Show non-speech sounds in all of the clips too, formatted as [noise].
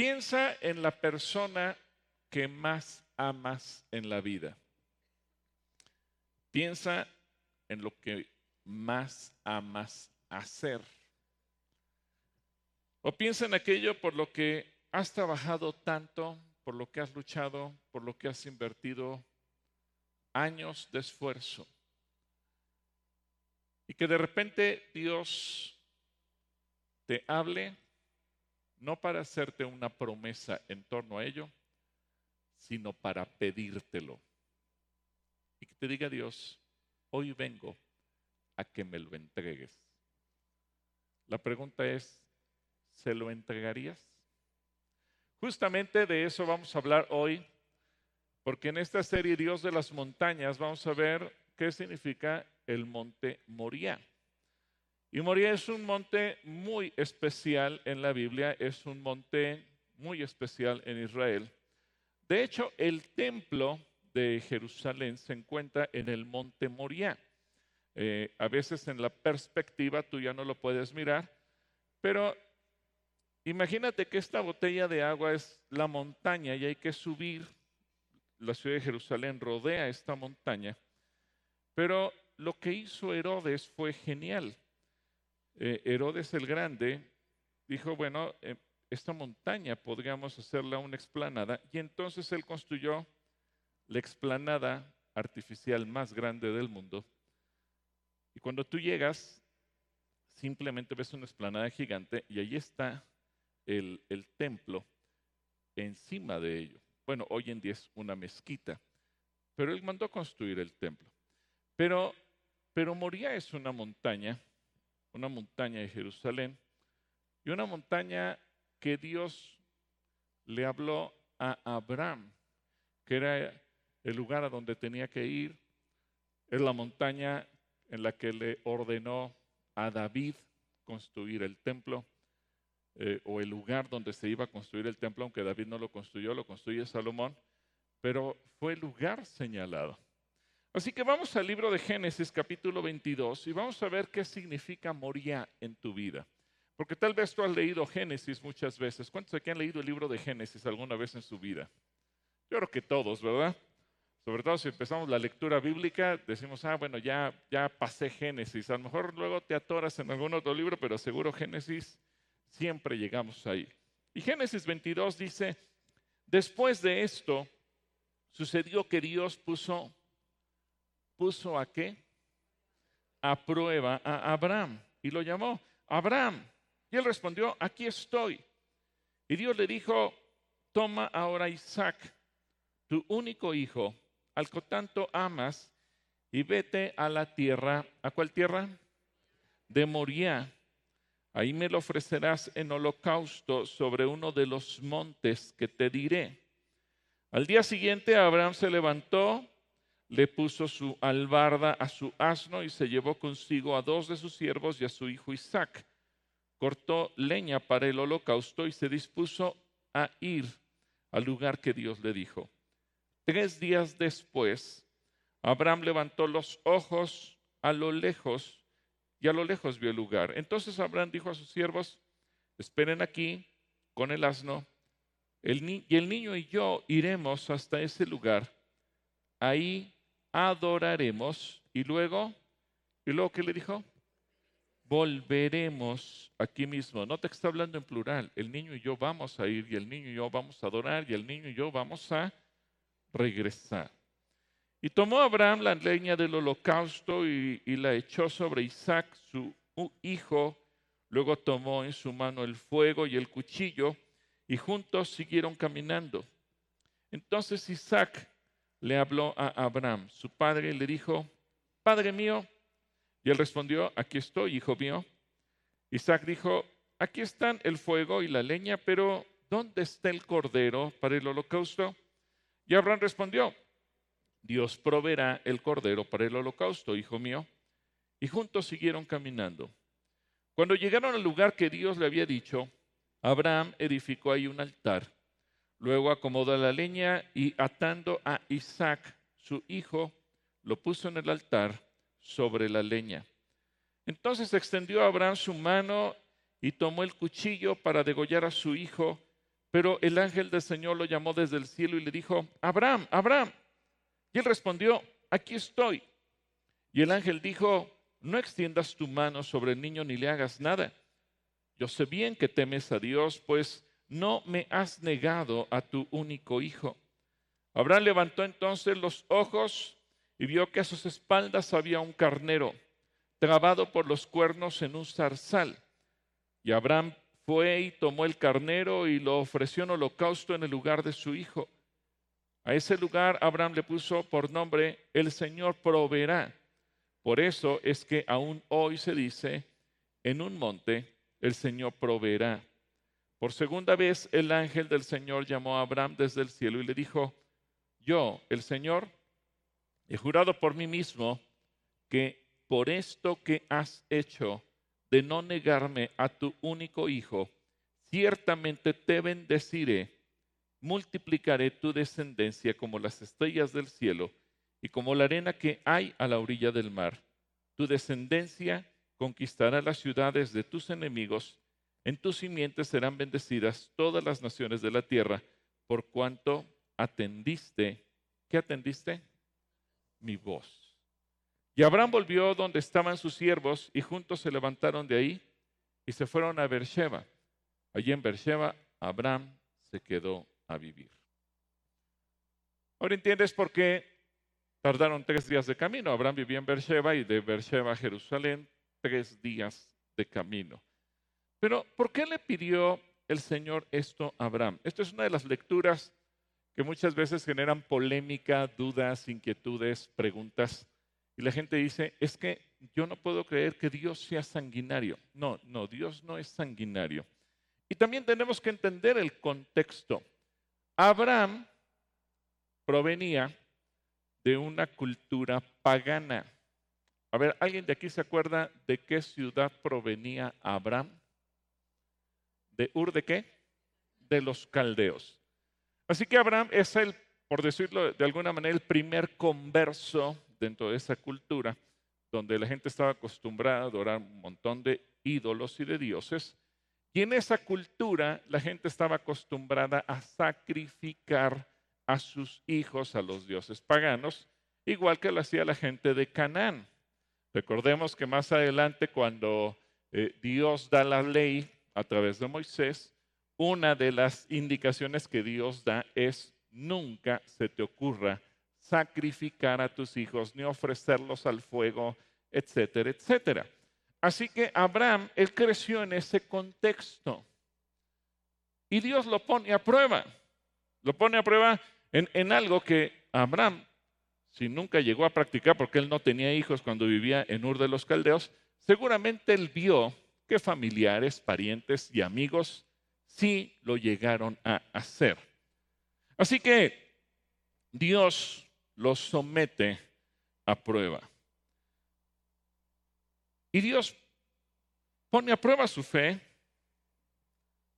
Piensa en la persona que más amas en la vida. Piensa en lo que más amas hacer. O piensa en aquello por lo que has trabajado tanto, por lo que has luchado, por lo que has invertido años de esfuerzo. Y que de repente Dios te hable, no para hacerte una promesa en torno a ello, sino para pedírtelo. Y que te diga Dios, hoy vengo a que me lo entregues. La pregunta es, ¿se lo entregarías? Justamente de eso vamos a hablar hoy, porque en esta serie Dios de las montañas vamos a ver qué significa el monte Moría. Y Moría es un monte muy especial en la Biblia, es un monte muy especial en Israel. De hecho, el templo de Jerusalén se encuentra en el monte Moría. Eh, a veces en la perspectiva tú ya no lo puedes mirar, pero imagínate que esta botella de agua es la montaña y hay que subir. La ciudad de Jerusalén rodea esta montaña, pero lo que hizo Herodes fue genial. Eh, Herodes el Grande dijo, bueno, eh, esta montaña podríamos hacerla una explanada y entonces él construyó la explanada artificial más grande del mundo. Y cuando tú llegas, simplemente ves una explanada gigante y ahí está el, el templo encima de ello. Bueno, hoy en día es una mezquita, pero él mandó construir el templo. Pero, pero Moría es una montaña una montaña de Jerusalén, y una montaña que Dios le habló a Abraham, que era el lugar a donde tenía que ir, es la montaña en la que le ordenó a David construir el templo, eh, o el lugar donde se iba a construir el templo, aunque David no lo construyó, lo construye Salomón, pero fue el lugar señalado. Así que vamos al libro de Génesis capítulo 22 y vamos a ver qué significa Moría en tu vida. Porque tal vez tú has leído Génesis muchas veces. ¿Cuántos aquí han leído el libro de Génesis alguna vez en su vida? Yo creo que todos, ¿verdad? Sobre todo si empezamos la lectura bíblica, decimos, ah, bueno, ya, ya pasé Génesis. A lo mejor luego te atoras en algún otro libro, pero seguro Génesis siempre llegamos ahí. Y Génesis 22 dice, después de esto, sucedió que Dios puso puso a qué? A prueba a Abraham y lo llamó Abraham. Y él respondió, aquí estoy. Y Dios le dijo, toma ahora Isaac, tu único hijo, al que tanto amas, y vete a la tierra. ¿A cuál tierra? De Moría. Ahí me lo ofrecerás en holocausto sobre uno de los montes que te diré. Al día siguiente Abraham se levantó le puso su albarda a su asno y se llevó consigo a dos de sus siervos y a su hijo Isaac. Cortó leña para el holocausto y se dispuso a ir al lugar que Dios le dijo. Tres días después, Abraham levantó los ojos a lo lejos y a lo lejos vio el lugar. Entonces Abraham dijo a sus siervos, esperen aquí con el asno, y el niño y yo iremos hasta ese lugar. Ahí adoraremos y luego, ¿y luego qué le dijo? Volveremos aquí mismo. Nota que está hablando en plural. El niño y yo vamos a ir y el niño y yo vamos a adorar y el niño y yo vamos a regresar. Y tomó Abraham la leña del holocausto y, y la echó sobre Isaac, su hijo. Luego tomó en su mano el fuego y el cuchillo y juntos siguieron caminando. Entonces Isaac le habló a Abraham, su padre, le dijo, Padre mío. Y él respondió, aquí estoy, hijo mío. Isaac dijo, aquí están el fuego y la leña, pero ¿dónde está el cordero para el holocausto? Y Abraham respondió, Dios proveerá el cordero para el holocausto, hijo mío. Y juntos siguieron caminando. Cuando llegaron al lugar que Dios le había dicho, Abraham edificó ahí un altar Luego acomodó la leña y atando a Isaac, su hijo, lo puso en el altar sobre la leña. Entonces extendió Abraham su mano y tomó el cuchillo para degollar a su hijo, Pero el ángel del Señor lo llamó desde el cielo y le dijo, Abraham, Abraham. Y él respondió, aquí estoy. Y el ángel dijo, no extiendas tu mano sobre el niño ni le hagas nada. Yo sé bien que temes a Dios, pues no me has negado a tu único hijo. Abraham levantó entonces los ojos y vio que a sus espaldas había un carnero trabado por los cuernos en un zarzal. Y Abraham fue y tomó el carnero y lo ofreció en holocausto en el lugar de su hijo. A ese lugar Abraham le puso por nombre, el Señor proveerá. Por eso es que aún hoy se dice, en un monte el Señor proveerá. Por segunda vez el ángel del Señor llamó a Abraham desde el cielo y le dijo, yo, el Señor, he jurado por mí mismo que por esto que has hecho de no negarme a tu único hijo, ciertamente te bendeciré, multiplicaré tu descendencia como las estrellas del cielo y como la arena que hay a la orilla del mar. Tu descendencia conquistará las ciudades de tus enemigos, en tus simientes serán bendecidas todas las naciones de la tierra, por cuanto atendiste, ¿qué atendiste? Mi voz. Y Abraham volvió donde estaban sus siervos y juntos se levantaron de ahí y se fueron a Beersheba. Allí en Beersheba Abraham se quedó a vivir. Ahora entiendes por qué tardaron tres días de camino. Abraham vivía en Beersheba y de Beersheba a Jerusalén tres días de camino. Pero ¿por qué le pidió el Señor esto a Abraham? Esto es una de las lecturas que muchas veces generan polémica, dudas, inquietudes, preguntas. Y la gente dice, es que yo no puedo creer que Dios sea sanguinario. No, no, Dios no es sanguinario. Y también tenemos que entender el contexto. Abraham provenía de una cultura pagana. A ver, ¿alguien de aquí se acuerda de qué ciudad provenía Abraham? ¿De Ur de qué? De los caldeos. Así que Abraham es el, por decirlo de alguna manera, el primer converso dentro de esa cultura, donde la gente estaba acostumbrada a adorar un montón de ídolos y de dioses. Y en esa cultura la gente estaba acostumbrada a sacrificar a sus hijos a los dioses paganos, igual que lo hacía la gente de Canaán. Recordemos que más adelante cuando eh, Dios da la ley a través de Moisés, una de las indicaciones que Dios da es nunca se te ocurra sacrificar a tus hijos ni ofrecerlos al fuego, etcétera, etcétera. Así que Abraham, él creció en ese contexto. Y Dios lo pone a prueba. Lo pone a prueba en, en algo que Abraham, si nunca llegó a practicar porque él no tenía hijos cuando vivía en Ur de los Caldeos, seguramente él vio que familiares, parientes y amigos sí lo llegaron a hacer. Así que Dios los somete a prueba. Y Dios pone a prueba su fe,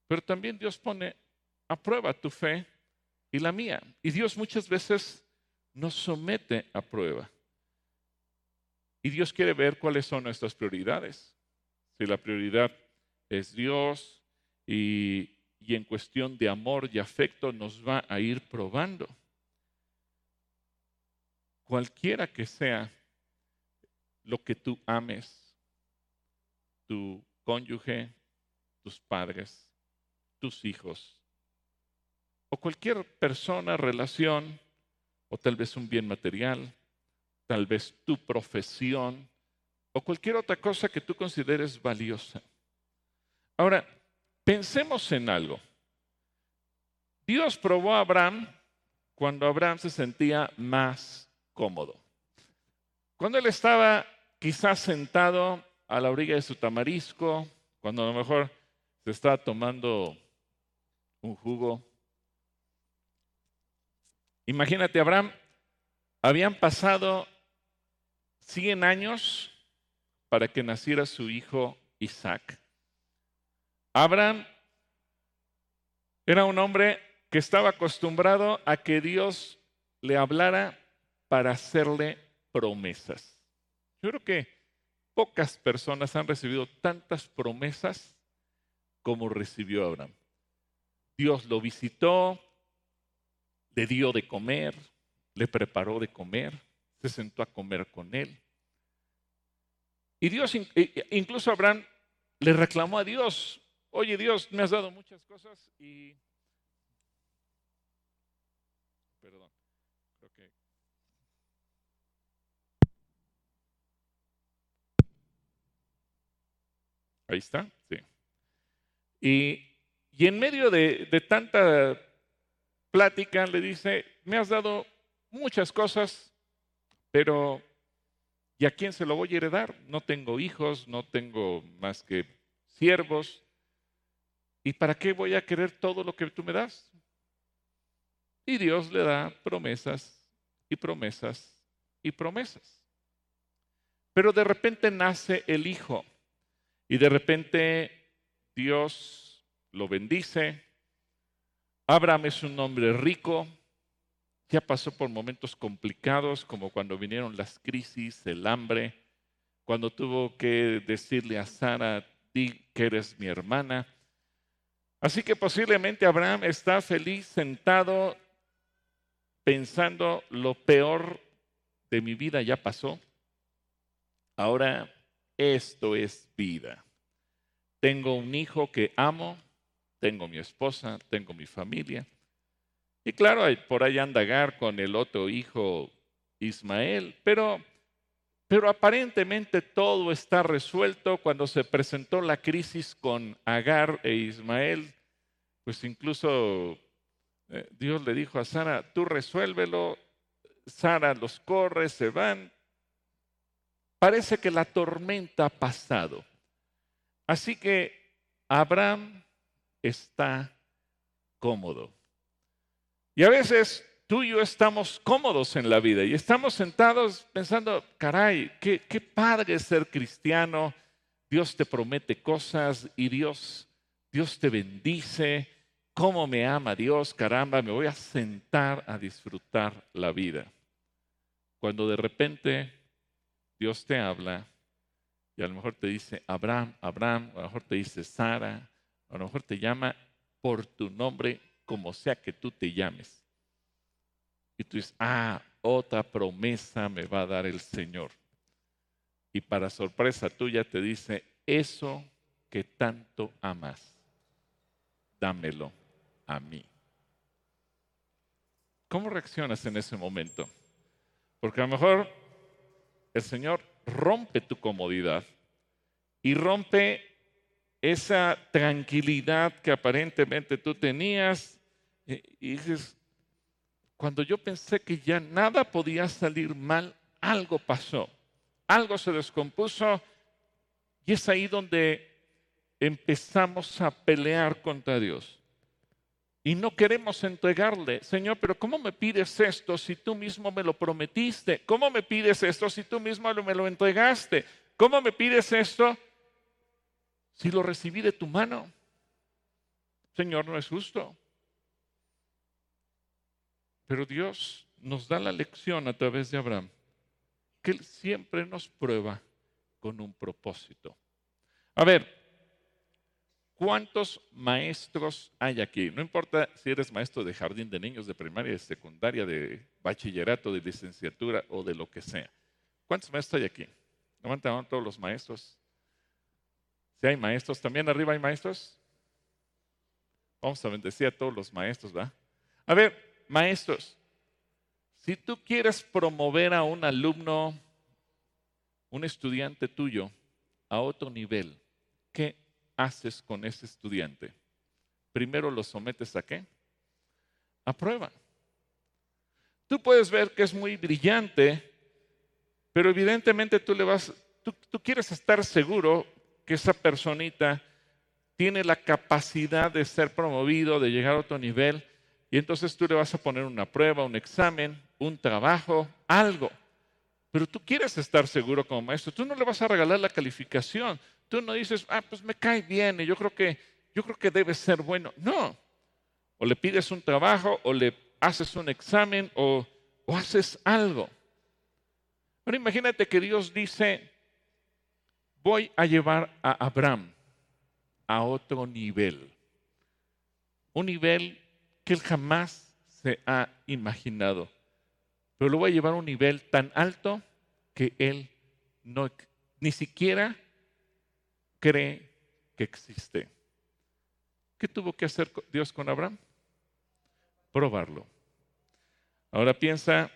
pero también Dios pone a prueba tu fe y la mía. Y Dios muchas veces nos somete a prueba. Y Dios quiere ver cuáles son nuestras prioridades. Si la prioridad es Dios, y, en cuestión de amor y afecto nos va a ir probando. Cualquiera que sea lo que tú ames, tu cónyuge, tus padres, tus hijos, o cualquier persona, relación, o tal vez un bien material, tal vez tu profesión, o cualquier otra cosa que tú consideres valiosa. Ahora, Pensemos en algo. Dios probó a Abraham cuando Abraham se sentía más cómodo. Cuando él estaba quizás sentado a la orilla de su tamarisco, cuando a lo mejor se estaba tomando un jugo. Imagínate, Abraham, habían pasado 100 años para que naciera su hijo Isaac. Abraham era un hombre que estaba acostumbrado a que Dios le hablara para hacerle promesas. Yo creo que pocas personas han recibido tantas promesas como recibió Abraham. Dios lo visitó, le dio de comer, le preparó de comer, se sentó a comer con él. Y Dios, incluso Abraham le reclamó a Dios, oye Dios, me has dado muchas cosas y... Perdón, creo que... Ahí está, sí. Y, y en medio de, de tanta plática le dice, me has dado muchas cosas, pero ¿y a quién se lo voy a heredar? No tengo hijos, no tengo más que siervos. ¿Y para qué voy a querer todo lo que tú me das? Y Dios le da promesas y promesas y promesas. Pero de repente nace el hijo y de repente Dios lo bendice. Abraham es un hombre rico, ya pasó por momentos complicados como cuando vinieron las crisis, el hambre, cuando tuvo que decirle a Sara, di que eres mi hermana. Así que posiblemente Abraham está feliz sentado pensando lo peor de mi vida ya pasó. Ahora esto es vida. Tengo un hijo que amo, tengo mi esposa, tengo mi familia. Y claro, por ahí anda Agar con el otro hijo Ismael, pero pero aparentemente todo está resuelto. Cuando se presentó la crisis con Agar e Ismael, pues incluso eh, Dios le dijo a Sara, tú resuélvelo. Sara los corre, se van. Parece que la tormenta ha pasado. Así que Abraham está cómodo. Y a veces tú y yo estamos cómodos en la vida y estamos sentados pensando, caray, qué, qué padre ser cristiano, Dios te promete cosas y Dios, Dios te bendice, cómo me ama Dios, caramba, me voy a sentar a disfrutar la vida. Cuando de repente Dios te habla y a lo mejor te dice Abraham, Abraham, a lo mejor te dice Sara, a lo mejor te llama por tu nombre, como sea que tú te llames. Y tú dices, ah, otra promesa me va a dar el Señor. Y para sorpresa tuya te dice, eso que tanto amas, dámelo a mí. ¿Cómo reaccionas en ese momento? Porque a lo mejor el Señor rompe tu comodidad y rompe esa tranquilidad que aparentemente tú tenías y dices, cuando yo pensé que ya nada podía salir mal, algo pasó, algo se descompuso y es ahí donde empezamos a pelear contra Dios. Y no queremos entregarle, Señor, pero ¿cómo me pides esto si tú mismo me lo prometiste? ¿Cómo me pides esto si tú mismo me lo entregaste? ¿Cómo me pides esto si lo recibí de tu mano? Señor, no es justo. Pero Dios nos da la lección a través de Abraham, que Él siempre nos prueba con un propósito. A ver, ¿cuántos maestros hay aquí? No importa si eres maestro de jardín de niños, de primaria, de secundaria, de bachillerato, de licenciatura o de lo que sea. ¿Cuántos maestros hay aquí? Levanten todos los maestros. Si hay maestros, también arriba hay maestros. Vamos a bendecir a todos los maestros, ¿va? A ver, Maestros, si tú quieres promover a un alumno, un estudiante tuyo, a otro nivel, ¿qué haces con ese estudiante? Primero lo sometes a qué? A prueba. Tú puedes ver que es muy brillante, pero evidentemente tú le vas, tú, tú quieres estar seguro que esa personita tiene la capacidad de ser promovido, de llegar a otro nivel, y entonces tú le vas a poner una prueba, un examen, un trabajo, algo. Pero tú quieres estar seguro como maestro. Tú no le vas a regalar la calificación. Tú no dices, ah, pues me cae bien y yo creo que, yo creo que debe ser bueno. No. O le pides un trabajo, o le haces un examen, o, o haces algo. Pero imagínate que Dios dice, voy a llevar a Abraham a otro nivel. un nivel que él jamás se ha imaginado. Pero lo voy a llevar a un nivel tan alto que él no, ni siquiera cree que existe. ¿Qué tuvo que hacer Dios con Abraham? Probarlo. Ahora piensa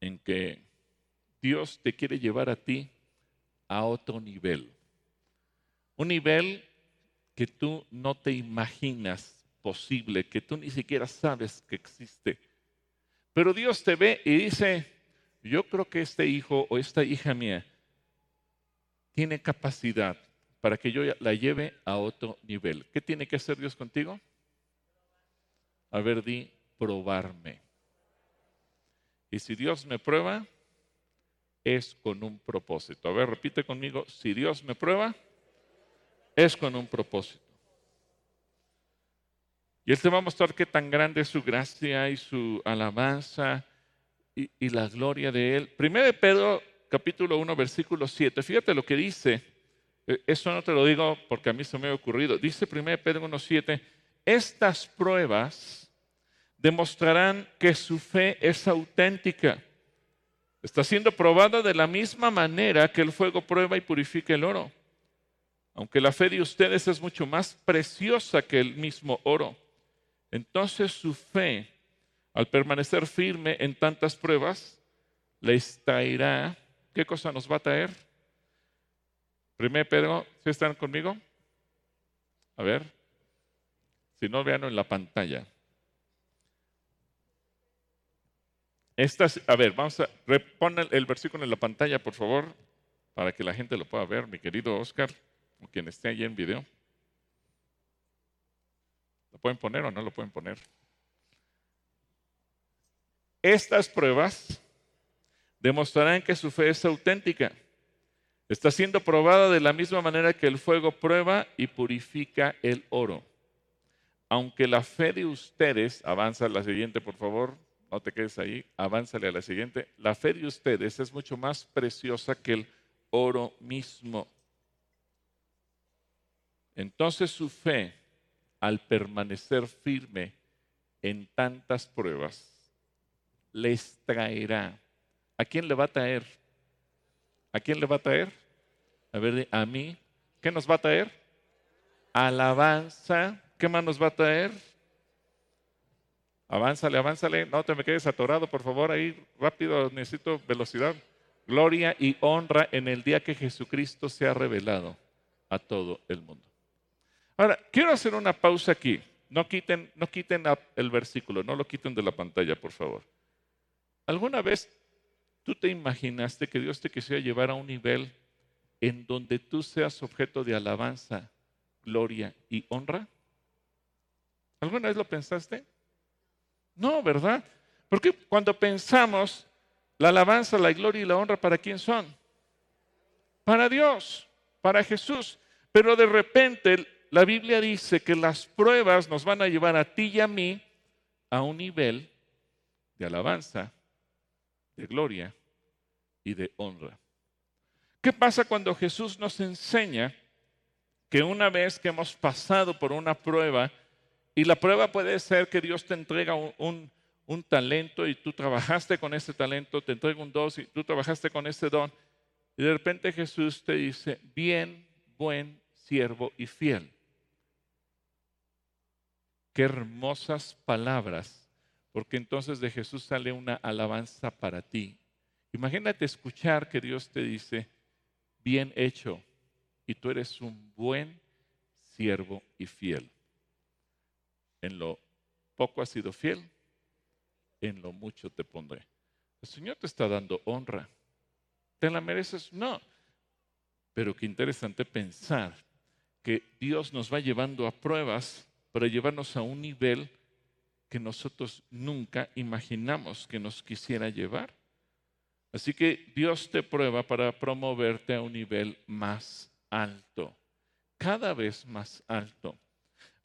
en que Dios te quiere llevar a ti a otro nivel. Un nivel que tú no te imaginas posible, que tú ni siquiera sabes que existe. Pero Dios te ve y dice, yo creo que este hijo o esta hija mía tiene capacidad para que yo la lleve a otro nivel. ¿Qué tiene que hacer Dios contigo? A ver, di, probarme. Y si Dios me prueba, es con un propósito. A ver, repite conmigo, si Dios me prueba, es con un propósito. Y Él te va a mostrar qué tan grande es su gracia y su alabanza y, la gloria de Él. Primero Pedro, capítulo 1, versículo 7. Fíjate lo que dice. Eh, eso no te lo digo porque a mí se me ha ocurrido. Dice primero Pedro 1, 7. Estas pruebas demostrarán que su fe es auténtica. Está siendo probada de la misma manera que el fuego prueba y purifica el oro. Aunque la fe de ustedes es mucho más preciosa que el mismo oro. Entonces su fe, al permanecer firme en tantas pruebas, les traerá, ¿qué cosa nos va a traer? Primero Pedro, ¿sí están conmigo? A ver, si no, veanlo en la pantalla. Estas, a ver, vamos a reponer el versículo en la pantalla, por favor, para que la gente lo pueda ver, mi querido Oscar, o quien esté allí en video. ¿Lo pueden poner o no lo pueden poner? Estas pruebas demostrarán que su fe es auténtica. Está siendo probada de la misma manera que el fuego prueba y purifica el oro. Aunque la fe de ustedes, avanza la siguiente por favor, no te quedes ahí, avánzale a la siguiente. La fe de ustedes es mucho más preciosa que el oro mismo. Entonces su fe, al permanecer firme en tantas pruebas, les traerá. ¿A quién le va a traer? ¿A quién le va a traer? A ver, a mí. ¿Qué nos va a traer? Alabanza. ¿Qué más nos va a traer? Avánzale, avánzale. No te me quedes atorado, por favor, ahí rápido, necesito velocidad. Gloria y honra en el día que Jesucristo se ha revelado a todo el mundo. Ahora, quiero hacer una pausa aquí. No quiten, no quiten el versículo, no lo quiten de la pantalla, por favor. ¿Alguna vez tú te imaginaste que Dios te quisiera llevar a un nivel en donde tú seas objeto de alabanza, gloria y honra? ¿Alguna vez lo pensaste? No, ¿verdad? Porque cuando pensamos la alabanza, la gloria y la honra, ¿para quién son? Para Dios, para Jesús. Pero de repente la Biblia dice que las pruebas nos van a llevar a ti y a mí a un nivel de alabanza, de gloria y de honra. ¿Qué pasa cuando Jesús nos enseña que una vez que hemos pasado por una prueba, y la prueba puede ser que Dios te entrega un, talento y tú trabajaste con ese talento, te entrega un don y tú trabajaste con ese don. Y de repente Jesús te dice, bien, buen siervo y fiel. Qué hermosas palabras, porque entonces de Jesús sale una alabanza para ti. Imagínate escuchar que Dios te dice, bien hecho, y tú eres un buen siervo y fiel en lo poco has sido fiel, en lo mucho te pondré. El Señor te está dando honra. ¿Te la mereces? No. Pero qué interesante pensar que Dios nos va llevando a pruebas para llevarnos a un nivel que nosotros nunca imaginamos que nos quisiera llevar. Así que Dios te prueba para promoverte a un nivel más alto, cada vez más alto.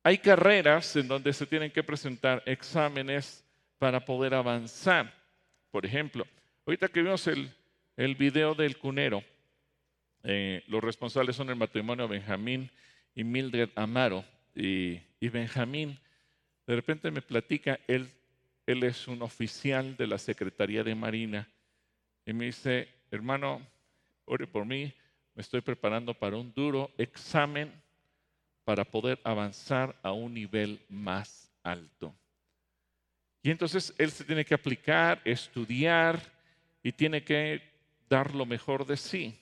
Hay carreras en donde se tienen que presentar exámenes para poder avanzar. Por ejemplo, ahorita que vimos el, el video del cunero, eh, los responsables son el matrimonio Benjamín y Mildred Amaro. y, y Benjamín, de repente me platica, él, él es un oficial de la Secretaría de Marina, y me dice, hermano, ore por mí, me estoy preparando para un duro examen para poder avanzar a un nivel más alto. Y entonces él se tiene que aplicar, estudiar y tiene que dar lo mejor de sí.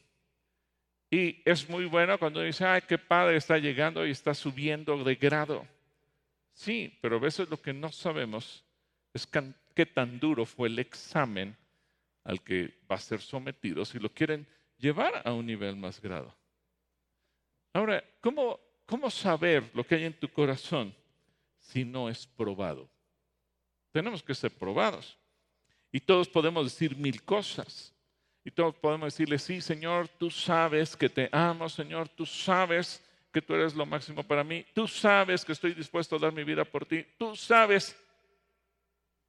Y es muy bueno cuando dice, ay, qué padre está llegando y está subiendo de grado. Sí, pero a veces lo que no sabemos es qué tan duro fue el examen al que va a ser sometido si lo quieren llevar a un nivel más grado. Ahora, ¿cómo, cómo saber lo que hay en tu corazón si no es probado? Tenemos que ser probados. Y todos podemos decir mil cosas. Y todos podemos decirle, sí, Señor, tú sabes que te amo, Señor, tú sabes que tú eres lo máximo para mí, tú sabes que estoy dispuesto a dar mi vida por ti, tú sabes.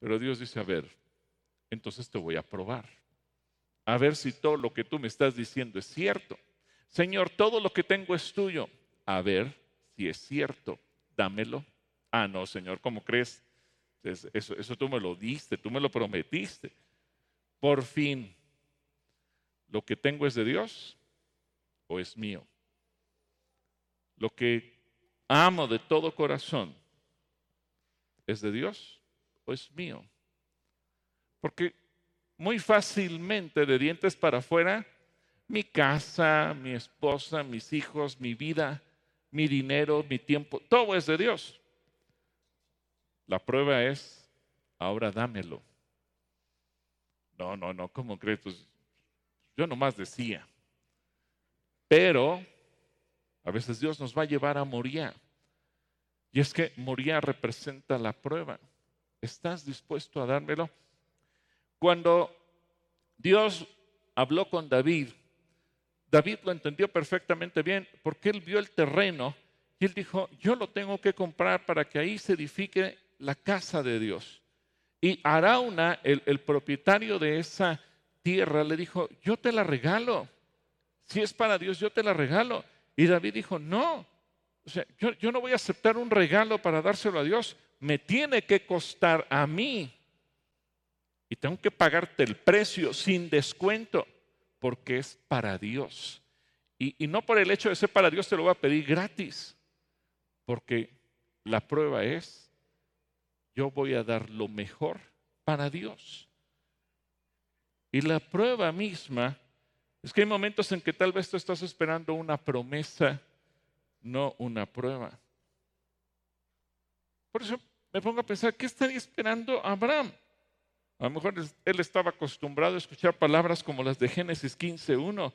Pero Dios dice, a ver, entonces te voy a probar. A ver si todo lo que tú me estás diciendo es cierto. Señor, todo lo que tengo es tuyo. A ver si es cierto. Dámelo. Ah, no, Señor, ¿cómo crees? Eso, eso tú me lo diste, tú me lo prometiste. Por fin, ¿lo que tengo es de Dios o es mío? Lo que amo de todo corazón, ¿es de Dios o es mío? Porque muy fácilmente de dientes para afuera, mi casa, mi esposa, mis hijos, mi vida, mi dinero, mi tiempo, todo es de Dios. La prueba es, ahora dámelo. No, no, no, ¿cómo crees? Pues yo nomás decía. Pero a veces Dios nos va a llevar a Moría. Y es que Moría representa la prueba. ¿Estás dispuesto a dármelo? Cuando Dios habló con David, David lo entendió perfectamente bien porque él vio el terreno y él dijo, yo lo tengo que comprar para que ahí se edifique la casa de Dios. Y Arauna, el, propietario de esa tierra, le dijo, yo te la regalo. Si es para Dios, yo te la regalo. Y David dijo, no, yo, no voy a aceptar un regalo para dárselo a Dios, me tiene que costar a mí. Y tengo que pagarte el precio sin descuento, porque es para Dios. Y, no por el hecho de ser para Dios te lo voy a pedir gratis, porque la prueba es yo voy a dar lo mejor para Dios. Y la prueba misma es que hay momentos en que tal vez tú estás esperando una promesa, no una prueba. Por eso me pongo a pensar, ¿qué estaría esperando Abraham? A lo mejor él estaba acostumbrado a escuchar palabras como las de Génesis 15.1,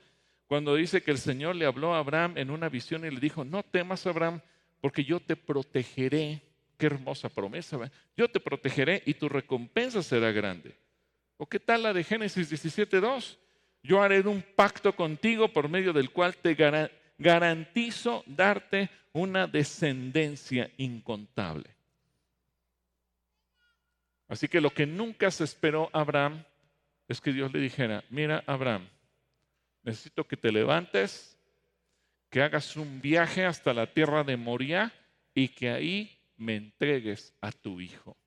cuando dice que el Señor le habló a Abraham en una visión y le dijo, no temas Abraham, porque yo te protegeré Qué hermosa promesa. Yo te protegeré y tu recompensa será grande. ¿O qué tal la de Génesis 17.2? Yo haré un pacto contigo por medio del cual te garantizo darte una descendencia incontable. Así que lo que nunca se esperó Abraham es que Dios le dijera, mira Abraham, necesito que te levantes, que hagas un viaje hasta la tierra de Moria y que ahí me entregues a tu hijo.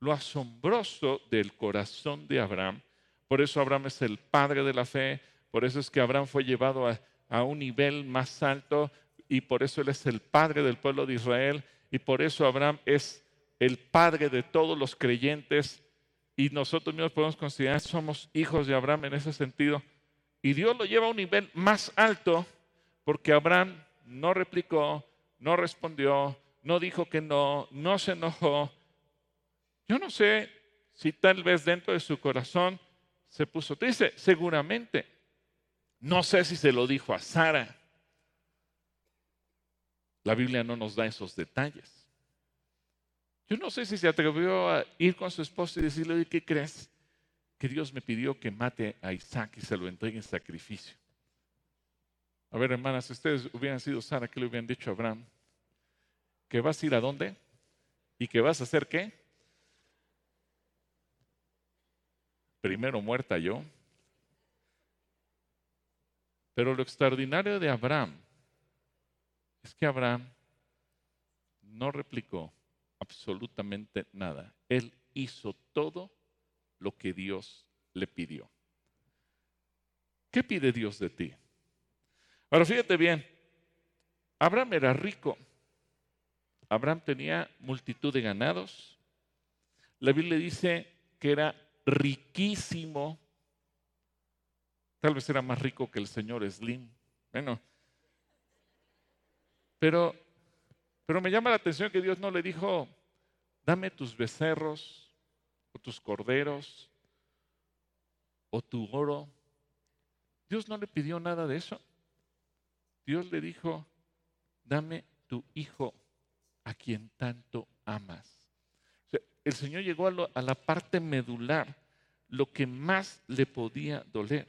Lo asombroso del corazón de Abraham, por eso Abraham es el padre de la fe, por eso es que Abraham fue llevado a, a un nivel más alto y por eso él es el padre del pueblo de Israel y por eso Abraham es el padre de todos los creyentes y nosotros mismos podemos considerar que somos hijos de Abraham en ese sentido. Y Dios lo lleva a un nivel más alto porque Abraham no replicó, no respondió, no dijo que no, no se enojó. Yo no sé si tal vez dentro de su corazón se puso triste, seguramente. No sé si se lo dijo a Sara. La Biblia no nos da esos detalles. Yo no sé si se atrevió a ir con su esposo y decirle, ¿qué crees? Que Dios me pidió que mate a Isaac y se lo entregue en sacrificio. A ver, hermanas, si ustedes hubieran sido Sara, ¿qué le hubieran dicho a Abraham? que vas a ir a dónde y que vas a hacer qué. Primero muerta yo. Pero lo extraordinario de Abraham es que Abraham no replicó absolutamente nada. Él hizo todo lo que Dios le pidió. ¿Qué pide Dios de ti? Ahora fíjate bien, Abraham era rico. Abraham tenía multitud de ganados. La Biblia dice que era riquísimo. Tal vez era más rico que el señor Slim. Bueno, pero, pero me llama la atención que Dios no le dijo, dame tus becerros o tus corderos o tu oro. Dios no le pidió nada de eso. Dios le dijo, dame tu hijo a quien tanto amas. el Señor llegó a la parte medular, lo que más le podía doler.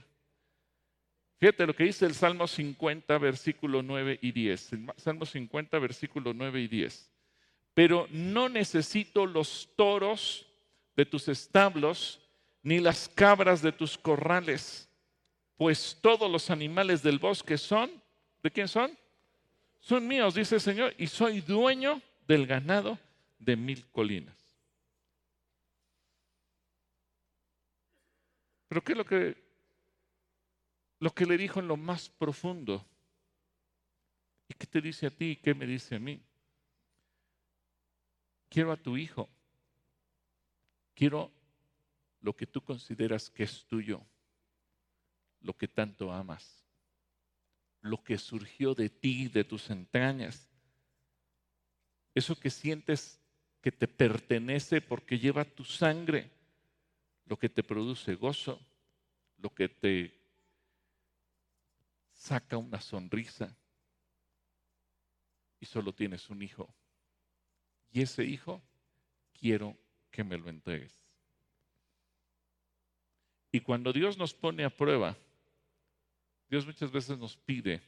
Fíjate lo que dice el Salmo 50, versículo 9 y 10. El Salmo 50, versículo 9 y 10. Pero no necesito los toros de tus establos, ni las cabras de tus corrales, pues todos los animales del bosque son, ¿de quién son? Son míos, dice el Señor, y soy dueño del ganado de mil colinas. Pero ¿qué es lo que lo que le dijo en lo más profundo. ¿Y qué te dice a ti y qué me dice a mí? Quiero a tu hijo. Quiero lo que tú consideras que es tuyo, lo que tanto amas, lo que surgió de ti, de tus entrañas, eso que sientes que te pertenece porque lleva tu sangre, lo que te produce gozo, lo que te saca una sonrisa y solo tienes un hijo. Y ese hijo quiero que me lo entregues. Y cuando Dios nos pone a prueba, Dios muchas veces nos pide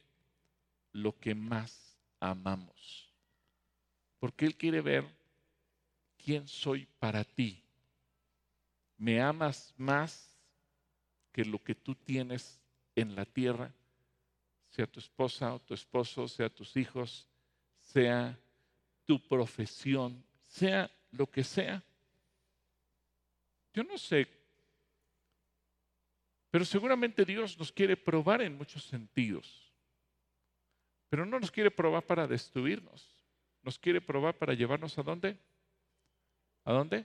lo que más amamos. Porque Él quiere ver quién soy para ti. ¿Me amas más que lo que tú tienes en la tierra? Sea tu esposa o tu esposo, sea tus hijos, sea tu profesión, sea lo que sea. Yo no sé, pero seguramente Dios nos quiere probar en muchos sentidos, pero no nos quiere probar para destruirnos, nos quiere probar para llevarnos a dónde? ¿A dónde?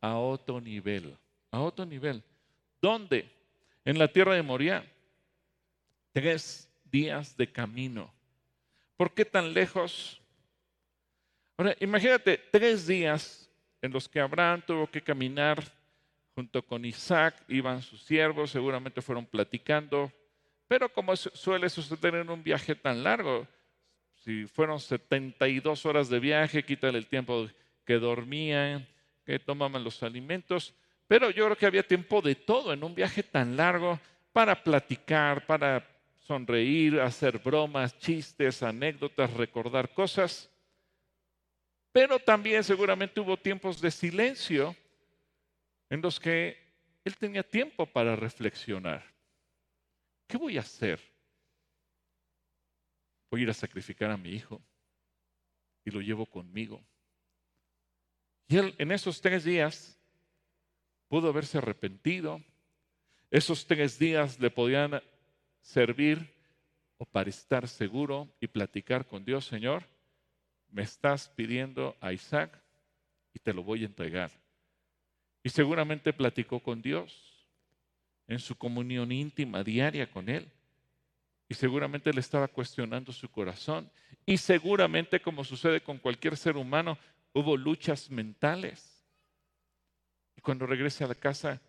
A otro nivel, a otro nivel. ¿Dónde? En la tierra de Moria. Tres días de camino. ¿Por qué tan lejos? Ahora, imagínate tres días en los que Abraham tuvo que caminar junto con Isaac, iban sus siervos, seguramente fueron platicando, pero como suele suceder en un viaje tan largo, si fueron 72 horas de viaje, quítale el tiempo que dormían, que tomaban los alimentos, pero yo creo que había tiempo de todo en un viaje tan largo para platicar, para sonreír, hacer bromas, chistes, anécdotas, recordar cosas. Pero también seguramente hubo tiempos de silencio en los que él tenía tiempo para reflexionar. ¿Qué voy a hacer? Voy a ir a sacrificar a mi hijo y lo llevo conmigo. Y él en esos tres días pudo haberse arrepentido. Esos tres días le podían servir o para estar seguro y platicar con Dios, Señor, me estás pidiendo a Isaac y te lo voy a entregar. Y seguramente platicó con Dios en su comunión íntima diaria con Él. Y seguramente le estaba cuestionando su corazón. Y seguramente, como sucede con cualquier ser humano, hubo luchas mentales. Y cuando regrese a la casa,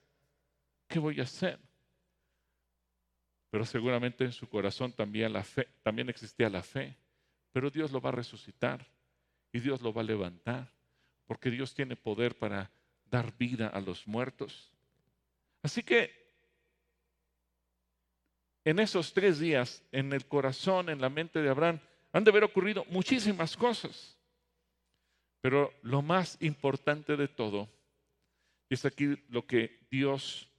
¿qué voy a hacer? Pero seguramente en su corazón también, la fe, también existía la fe. Pero Dios lo va a resucitar y Dios lo va a levantar, porque Dios tiene poder para dar vida a los muertos. Así que en esos tres días, en el corazón, en la mente de Abraham, han de haber ocurrido muchísimas cosas. Pero lo más importante de todo, es aquí lo que Dios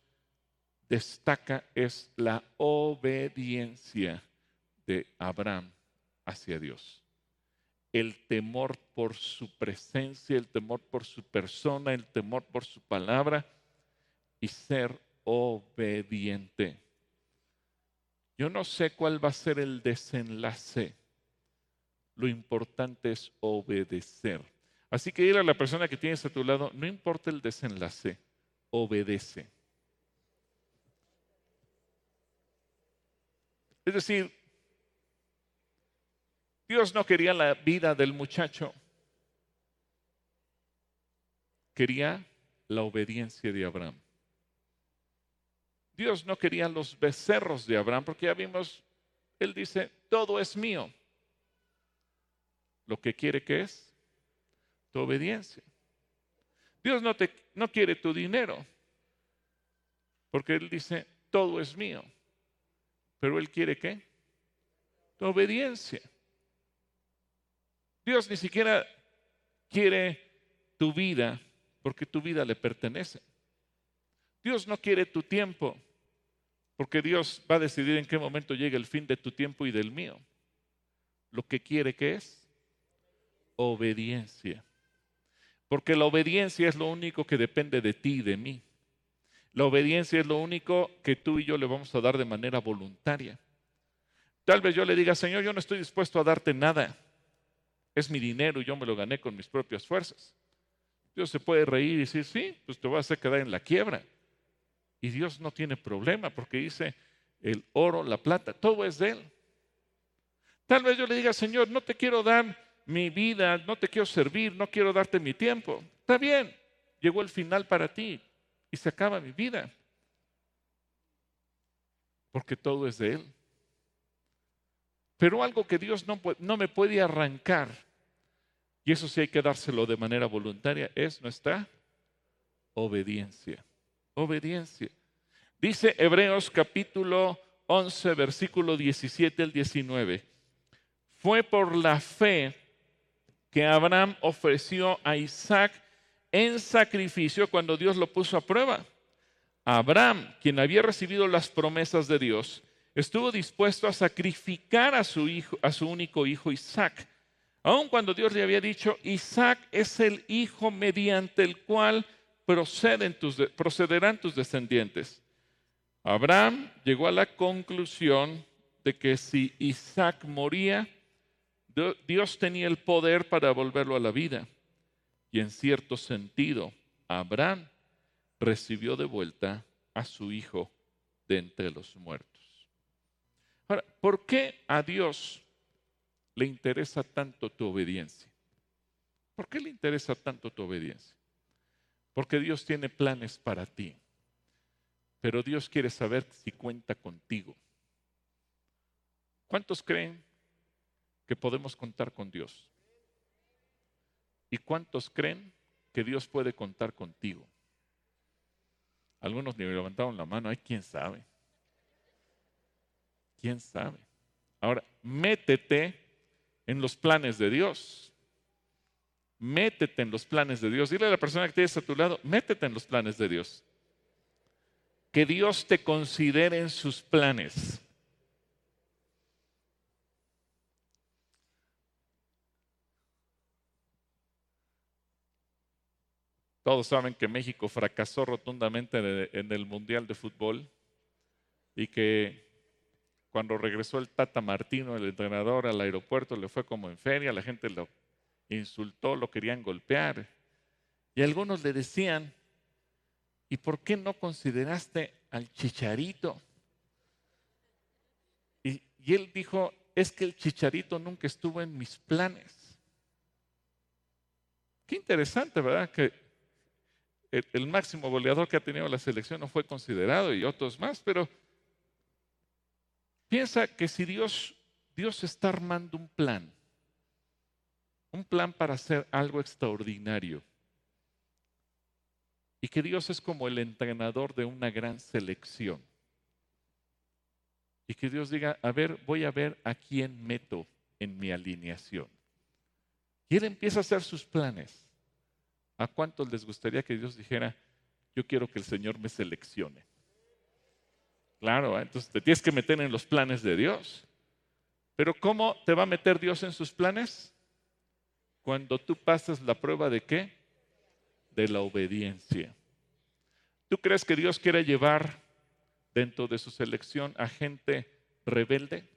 destaca es la obediencia de Abraham hacia Dios. el temor por su presencia, el temor por su persona, el temor por su palabra y ser obediente. Yo no sé cuál va a ser el desenlace. Lo importante es obedecer. Así que dile a la persona que tienes a tu lado, no importa el desenlace, obedece. Es decir, Dios no quería la vida del muchacho, quería la obediencia de Abraham. Dios no quería los becerros de Abraham, porque ya vimos, él dice, todo es mío. Lo que quiere que es tu obediencia. Dios no, te, no quiere tu dinero, porque Él dice, todo es mío. Pero Él quiere qué? Tu obediencia. Dios ni siquiera quiere tu vida, porque tu vida le pertenece. Dios no quiere tu tiempo, porque Dios va a decidir en qué momento llega el fin de tu tiempo y del mío. Lo que quiere que es obediencia. Porque la obediencia es lo único que depende de ti y de mí. La obediencia es lo único que tú y yo le vamos a dar de manera voluntaria. Tal vez yo le diga, Señor, yo no estoy dispuesto a darte nada. Es mi dinero y yo me lo gané con mis propias fuerzas. Dios se puede reír y decir, sí, pues te vas a quedar en la quiebra. Y Dios no tiene problema porque dice el oro, la plata, todo es de Él. Tal vez yo le diga, Señor, no te quiero dar mi vida, no te quiero servir, no quiero darte mi tiempo. Está bien, llegó el final para ti y se acaba mi vida. Porque todo es de Él. Pero algo que Dios no, no me puede arrancar, y eso sí hay que dárselo de manera voluntaria, es nuestra obediencia obediencia. Dice Hebreos capítulo 11, versículo 17 al 19. Fue por la fe que Abraham ofreció a Isaac en sacrificio cuando Dios lo puso a prueba. Abraham, quien había recibido las promesas de Dios, estuvo dispuesto a sacrificar a su hijo, a su único hijo Isaac, aun cuando Dios le había dicho, Isaac es el hijo mediante el cual procederán tus descendientes. Abraham llegó a la conclusión de que si Isaac moría, Dios tenía el poder para volverlo a la vida. Y en cierto sentido, Abraham recibió de vuelta a su hijo de entre los muertos. Ahora, ¿por qué a Dios le interesa tanto tu obediencia? ¿Por qué le interesa tanto tu obediencia? Porque Dios tiene planes para ti. Pero Dios quiere saber si cuenta contigo. ¿Cuántos creen que podemos contar con Dios? ¿Y cuántos creen que Dios puede contar contigo? Algunos ni levantaron la mano, hay quién sabe. ¿Quién sabe? Ahora, métete en los planes de Dios. Métete en los planes de Dios. Dile a la persona que tienes a tu lado, métete en los planes de Dios. Que Dios te considere en sus planes. Todos saben que México fracasó rotundamente en el Mundial de Fútbol y que cuando regresó el Tata Martino, el entrenador, al aeropuerto, le fue como en feria, la gente lo insultó, lo querían golpear. Y algunos le decían, ¿y por qué no consideraste al chicharito? Y, él dijo, es que el chicharito nunca estuvo en mis planes. Qué interesante, ¿verdad? Que el, máximo goleador que ha tenido la selección no fue considerado y otros más, pero piensa que si Dios, Dios está armando un plan un plan para hacer algo extraordinario. Y que Dios es como el entrenador de una gran selección. Y que Dios diga, a ver, voy a ver a quién meto en mi alineación. Y Él empieza a hacer sus planes. ¿A cuántos les gustaría que Dios dijera, yo quiero que el Señor me seleccione? Claro, ¿eh? entonces te tienes que meter en los planes de Dios. Pero ¿cómo te va a meter Dios en sus planes? Cuando tú pasas la prueba de qué? De la obediencia. ¿Tú crees que Dios quiere llevar dentro de su selección a gente rebelde,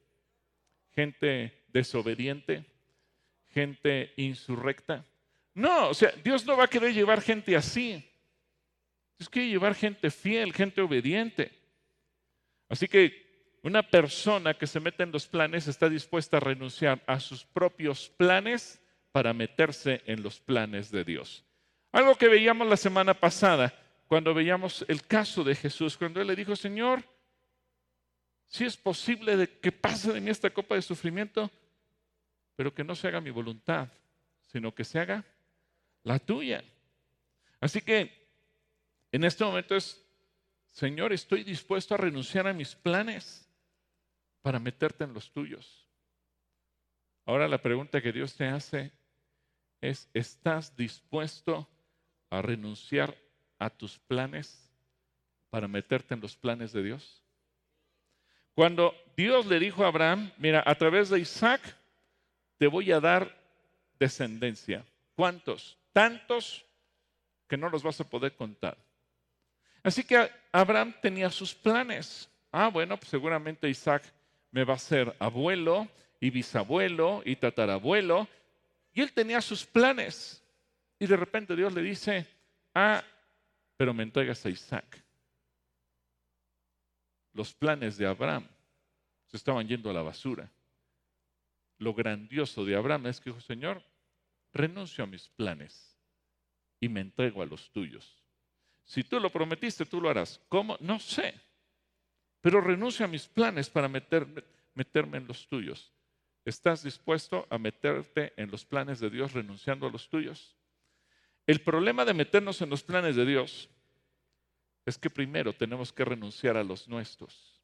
gente desobediente, gente insurrecta? No, o sea, Dios no va a querer llevar gente así. Dios quiere llevar gente fiel, gente obediente. Así que una persona que se mete en los planes está dispuesta a renunciar a sus propios planes para meterse en los planes de Dios. Algo que veíamos la semana pasada, cuando veíamos el caso de Jesús, cuando él le dijo, Señor, si es posible que pase de mí esta copa de sufrimiento, pero que no se haga mi voluntad, sino que se haga la tuya. Así que en este momento es, Señor, estoy dispuesto a renunciar a mis planes para meterte en los tuyos. Ahora la pregunta que Dios te hace es, ¿estás dispuesto a renunciar a tus planes para meterte en los planes de Dios? Cuando Dios le dijo a Abraham, mira, a través de Isaac te voy a dar descendencia. ¿Cuántos? Tantos que no los vas a poder contar. Así que Abraham tenía sus planes. Ah, bueno, pues seguramente Isaac me va a ser abuelo y bisabuelo y tatarabuelo. Y él tenía sus planes. Y de repente Dios le dice, ah, pero me entregas a Isaac. Los planes de Abraham se estaban yendo a la basura. Lo grandioso de Abraham es que dijo, Señor, renuncio a mis planes y me entrego a los tuyos. Si tú lo prometiste, tú lo harás. ¿Cómo? No sé pero renuncio a mis planes para meterme, en los tuyos. ¿Estás dispuesto a meterte en los planes de Dios renunciando a los tuyos? El problema de meternos en los planes de Dios es que primero tenemos que renunciar a los nuestros.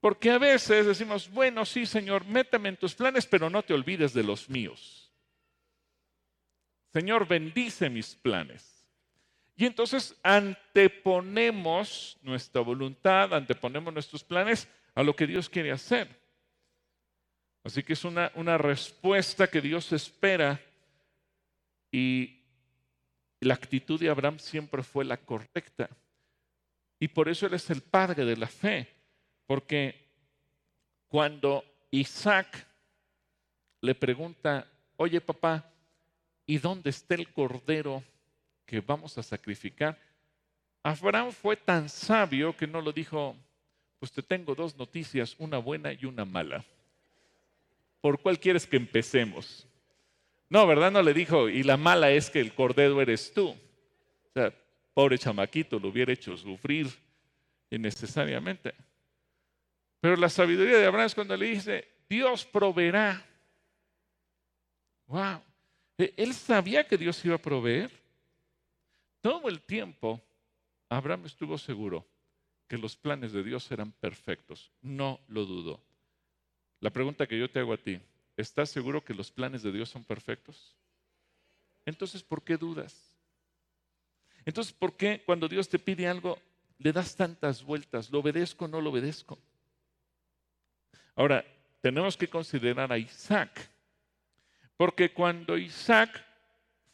Porque a veces decimos, bueno, sí, Señor, méteme en tus planes, pero no te olvides de los míos. Señor, bendice mis planes. Y entonces anteponemos nuestra voluntad, anteponemos nuestros planes a lo que Dios quiere hacer. Así que es una, una respuesta que Dios espera y la actitud de Abraham siempre fue la correcta. Y por eso Él es el padre de la fe, porque cuando Isaac le pregunta, oye papá, ¿y dónde está el cordero? que vamos a sacrificar. Abraham fue tan sabio que no lo dijo, pues te tengo dos noticias, una buena y una mala. ¿Por cuál quieres que empecemos? No, ¿verdad? No le dijo, y la mala es que el cordero eres tú. O sea, pobre chamaquito, lo hubiera hecho sufrir innecesariamente. Pero la sabiduría de Abraham es cuando le dice, Dios proveerá. Wow. E, él sabía que Dios iba a proveer. Todo el tiempo, Abraham estuvo seguro que los planes de Dios eran perfectos. No lo dudó. La pregunta que yo te hago a ti, ¿estás seguro que los planes de Dios son perfectos? Entonces, ¿por qué dudas? Entonces, ¿por qué cuando Dios te pide algo le das tantas vueltas? ¿Lo obedezco o no lo obedezco? Ahora, tenemos que considerar a Isaac, porque cuando Isaac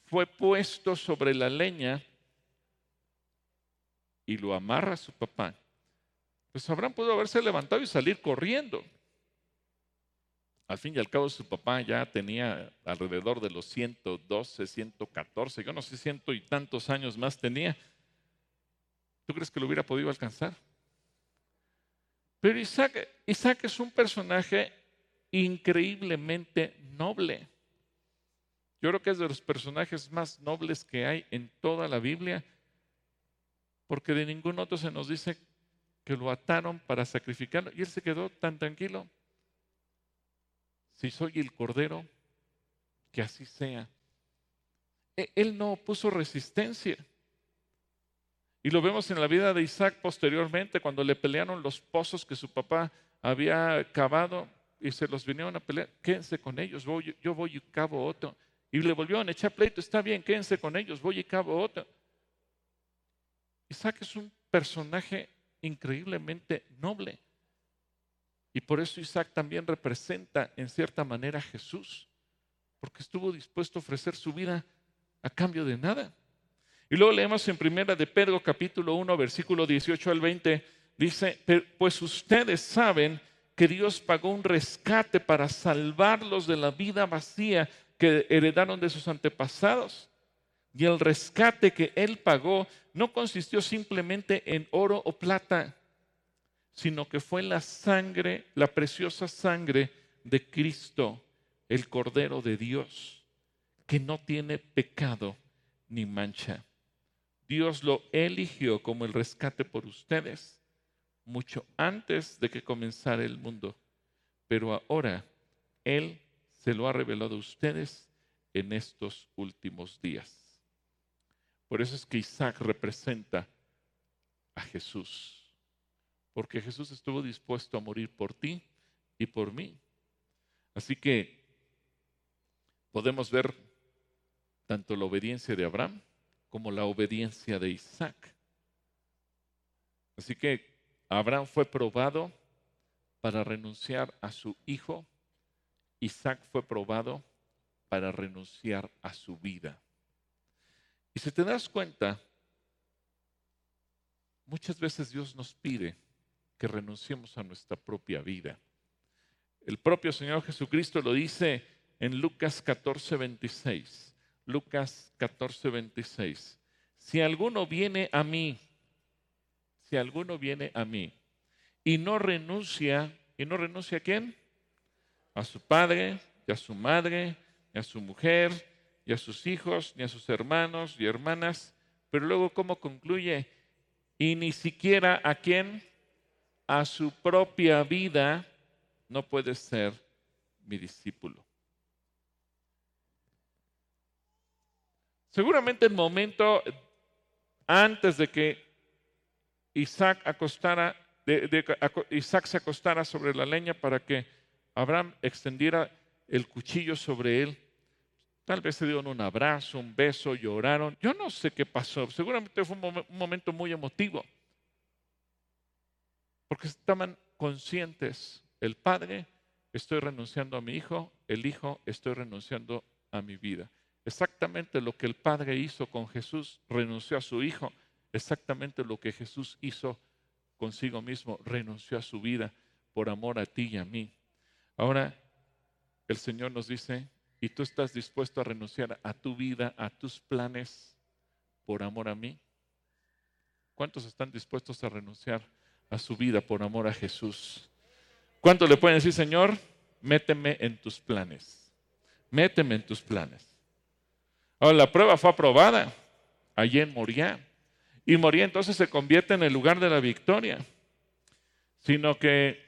fue puesto sobre la leña, y lo amarra a su papá, pues Abraham pudo haberse levantado y salir corriendo. Al fin y al cabo su papá ya tenía alrededor de los 112, 114, yo no sé, ciento y tantos años más tenía. ¿Tú crees que lo hubiera podido alcanzar? Pero Isaac, Isaac es un personaje increíblemente noble. Yo creo que es de los personajes más nobles que hay en toda la Biblia porque de ningún otro se nos dice que lo ataron para sacrificarlo y él se quedó tan tranquilo. Si soy el cordero, que así sea. E, él no puso resistencia. Y lo vemos en la vida de Isaac posteriormente, cuando le pelearon los pozos que su papá había cavado y se los vinieron a pelear. Quédense con ellos, voy, yo voy y cavo otro. Y le volvieron a echar pleito, está bien, quédense con ellos, voy y cavo otro. Isaac es un personaje increíblemente noble. Y por eso Isaac también representa en cierta manera a Jesús, porque estuvo dispuesto a ofrecer su vida a cambio de nada. Y luego leemos en primera de Pedro capítulo 1 versículo 18 al 20, dice, pues ustedes saben que Dios pagó un rescate para salvarlos de la vida vacía que heredaron de sus antepasados. Y el rescate que Él pagó no consistió simplemente en oro o plata, sino que fue la sangre, la preciosa sangre de Cristo, el Cordero de Dios, que no tiene pecado ni mancha. Dios lo eligió como el rescate por ustedes mucho antes de que comenzara el mundo, pero ahora Él se lo ha revelado a ustedes en estos últimos días. Por eso es que Isaac representa a Jesús, porque Jesús estuvo dispuesto a morir por ti y por mí. Así que podemos ver tanto la obediencia de Abraham como la obediencia de Isaac. Así que Abraham fue probado para renunciar a su hijo, Isaac fue probado para renunciar a su vida. Y si te das cuenta, muchas veces Dios nos pide que renunciemos a nuestra propia vida. El propio Señor Jesucristo lo dice en Lucas 14, 26. Lucas 14, 26. Si alguno viene a mí, si alguno viene a mí y no renuncia, ¿y no renuncia a quién? A su padre, y a su madre, y a su mujer, y a sus hijos, ni a sus hermanos y hermanas. Pero luego, ¿cómo concluye? Y ni siquiera a quién? A su propia vida no puede ser mi discípulo. Seguramente el momento antes de que Isaac se acostara sobre la leña para que Abraham extendiera el cuchillo sobre él. Tal vez se dieron un abrazo, un beso, lloraron. Yo no sé qué pasó. Seguramente fue un, un momento muy emotivo. Porque estaban conscientes. El padre, estoy renunciando a mi hijo. El hijo, estoy renunciando a mi vida. Exactamente lo que el padre hizo con Jesús, renunció a su hijo exactamente lo que Jesús hizo consigo mismo, renunció a su vida por amor a ti y a mí. Ahora el Señor nos dice, ¿y tú estás dispuesto a renunciar a tu vida, a tus planes por amor a mí? ¿Cuántos están dispuestos a renunciar a su vida por amor a Jesús? ¿Cuántos le pueden decir, Señor, méteme en tus planes? Méteme en tus planes. Ahora la prueba fue aprobada allí en Moriah y moría entonces se convierte en el lugar de la victoria, sino que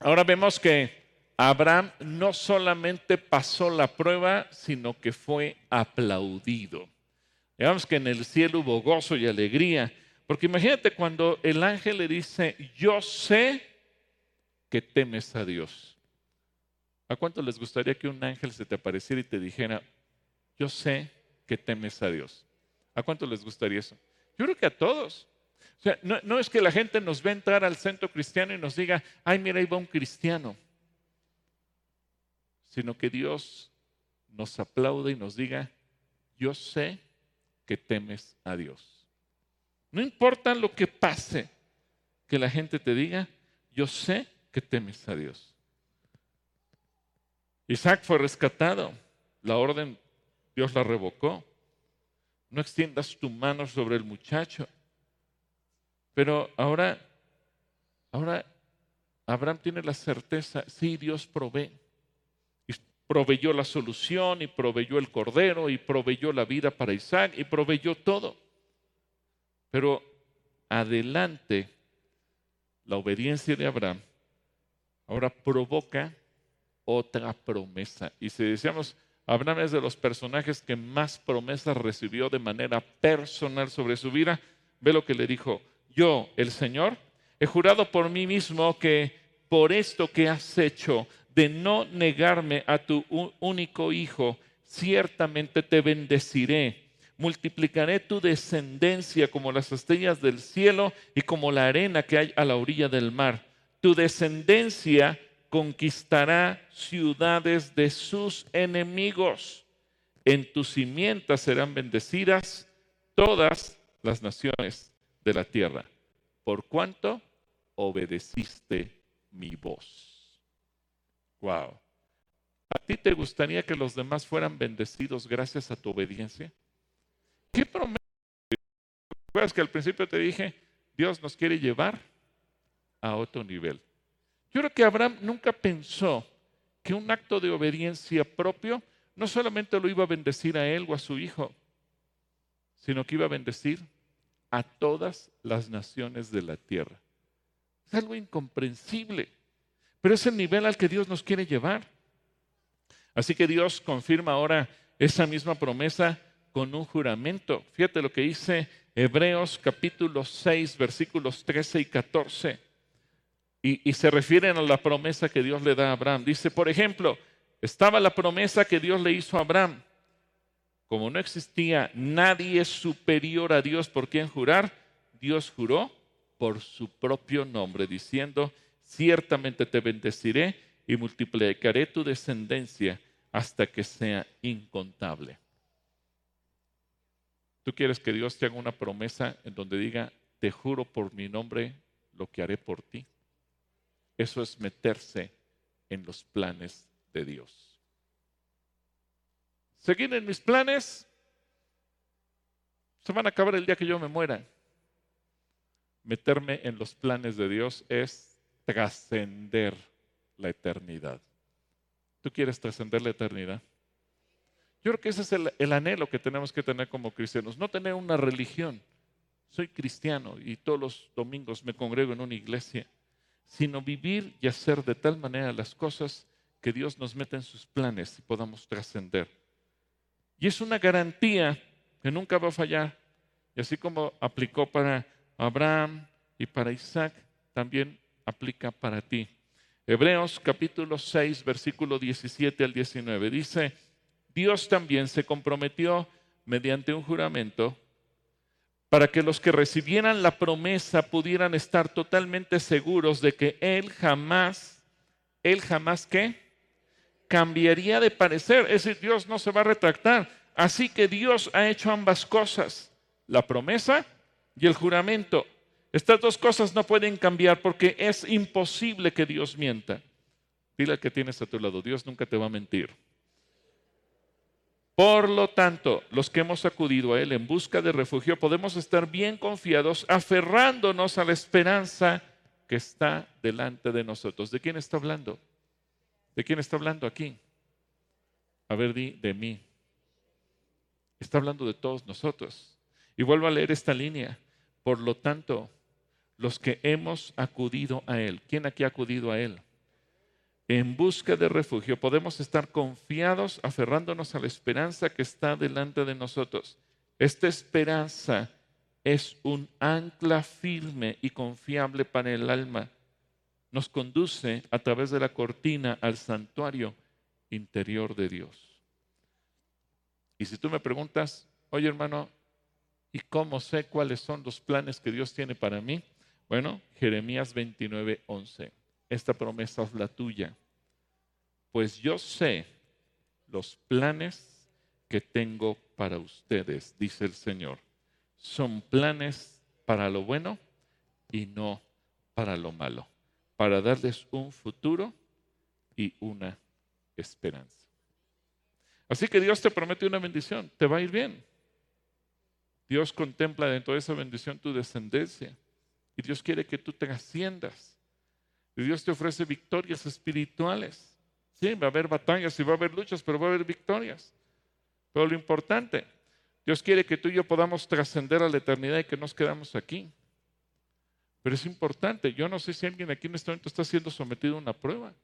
ahora vemos que Abraham no solamente pasó la prueba, sino que fue aplaudido. Digamos que en el cielo hubo gozo y alegría, porque imagínate cuando el ángel le dice, yo sé que temes a Dios. ¿A cuánto les gustaría que un ángel se te apareciera y te dijera, yo sé que temes a Dios? ¿A cuánto les gustaría eso? Yo creo que a todos. O sea, no, es que la gente nos ve entrar al centro cristiano y nos diga, ay, mira, ahí va un cristiano. Sino que Dios nos aplaude y nos diga, yo sé que temes a Dios. No importa lo que pase, que la gente te diga, yo sé que temes a Dios. Isaac fue rescatado, la orden Dios la revocó. No extiendas tu mano sobre el muchacho. Pero ahora, ahora Abraham tiene la certeza, sí, Dios provee. Proveyó la solución, y proveyó el cordero, y proveyó la vida para Isaac, y proveyó todo. Pero adelante, la obediencia de Abraham ahora provoca otra promesa. Y si decíamos, Abraham es de los personajes que más promesas recibió de manera personal sobre su vida. Ve lo que le dijo, yo, el Señor, he jurado por mí mismo que por esto que has hecho de no negarme a tu único hijo, ciertamente te bendeciré. Multiplicaré tu descendencia como las estrellas del cielo y como la arena que hay a la orilla del mar. Tu descendencia conquistará ciudades de sus enemigos. En tus simientas serán bendecidas todas las naciones de la tierra, por cuanto obedeciste mi voz. Wow. ¿A ti te gustaría que los demás fueran bendecidos gracias a tu obediencia? ¿Qué promesa? ¿Recuerdas que al principio te dije, Dios nos quiere llevar a otro nivel? Yo creo que Abraham nunca pensó que un acto de obediencia propio no solamente lo iba a bendecir a él o a su hijo, sino que iba a bendecir a todas las naciones de la tierra. Es algo incomprensible, pero es el nivel al que Dios nos quiere llevar. Así que Dios confirma ahora esa misma promesa con un juramento. Fíjate lo que dice Hebreos capítulo 6, versículos 13 y 14. Y, y, se refieren a la promesa que Dios le da a Abraham. Dice, por ejemplo, estaba la promesa que Dios le hizo a Abraham. Como no existía nadie superior a Dios por quien jurar, Dios juró por su propio nombre, diciendo, ciertamente te bendeciré y multiplicaré tu descendencia hasta que sea incontable. ¿Tú quieres que Dios te haga una promesa en donde diga, te juro por mi nombre lo que haré por ti? Eso es meterse en los planes de Dios. Seguir en mis planes se van a acabar el día que yo me muera. Meterme en los planes de Dios es trascender la eternidad. ¿Tú quieres trascender la eternidad? Yo creo que ese es el, anhelo que tenemos que tener como cristianos, no tener una religión. Soy cristiano y todos los domingos me congrego en una iglesia, sino vivir y hacer de tal manera las cosas que Dios nos meta en sus planes y podamos trascender. Y es una garantía que nunca va a fallar. Y así como aplicó para Abraham y para Isaac, también aplica para ti. Hebreos capítulo 6, versículo 17 al 19. Dice, Dios también se comprometió mediante un juramento para que los que recibieran la promesa pudieran estar totalmente seguros de que Él jamás, Él jamás qué? Cambiaría de parecer. Es decir, Dios no se va a retractar. Así que Dios ha hecho ambas cosas, la promesa y el juramento. Estas dos cosas no pueden cambiar porque es imposible que Dios mienta. Dile al que tienes a tu lado, Dios nunca te va a mentir. Por lo tanto, los que hemos acudido a Él en busca de refugio podemos estar bien confiados, aferrándonos a la esperanza que está delante de nosotros. ¿De quién está hablando? ¿De quién está hablando aquí? A ver, di de mí. Está hablando de todos nosotros. Y vuelvo a leer esta línea. Por lo tanto, los que hemos acudido a Él. ¿Quién aquí ha acudido a Él? En busca de refugio podemos estar confiados, aferrándonos a la esperanza que está delante de nosotros. Esta esperanza es un ancla firme y confiable para el alma. Nos conduce a través de la cortina al santuario interior de Dios. Y si tú me preguntas, oye hermano, ¿y cómo sé cuáles son los planes que Dios tiene para mí? Bueno, Jeremías 29, 11. Esta promesa es la tuya. Pues yo sé los planes que tengo para ustedes, dice el Señor. Son planes para lo bueno y no para lo malo, para darles un futuro y una esperanza. Así que Dios te promete una bendición, te va a ir bien. Dios contempla dentro de esa bendición tu descendencia. Y Dios quiere que tú trasciendas. Y Dios te ofrece victorias espirituales. Sí, va a haber batallas y va a haber luchas, pero va a haber victorias. Pero lo importante, Dios quiere que tú y yo podamos trascender a la eternidad y que nos quedamos aquí. Pero es importante, yo no sé si alguien aquí en este momento está siendo sometido a una prueba.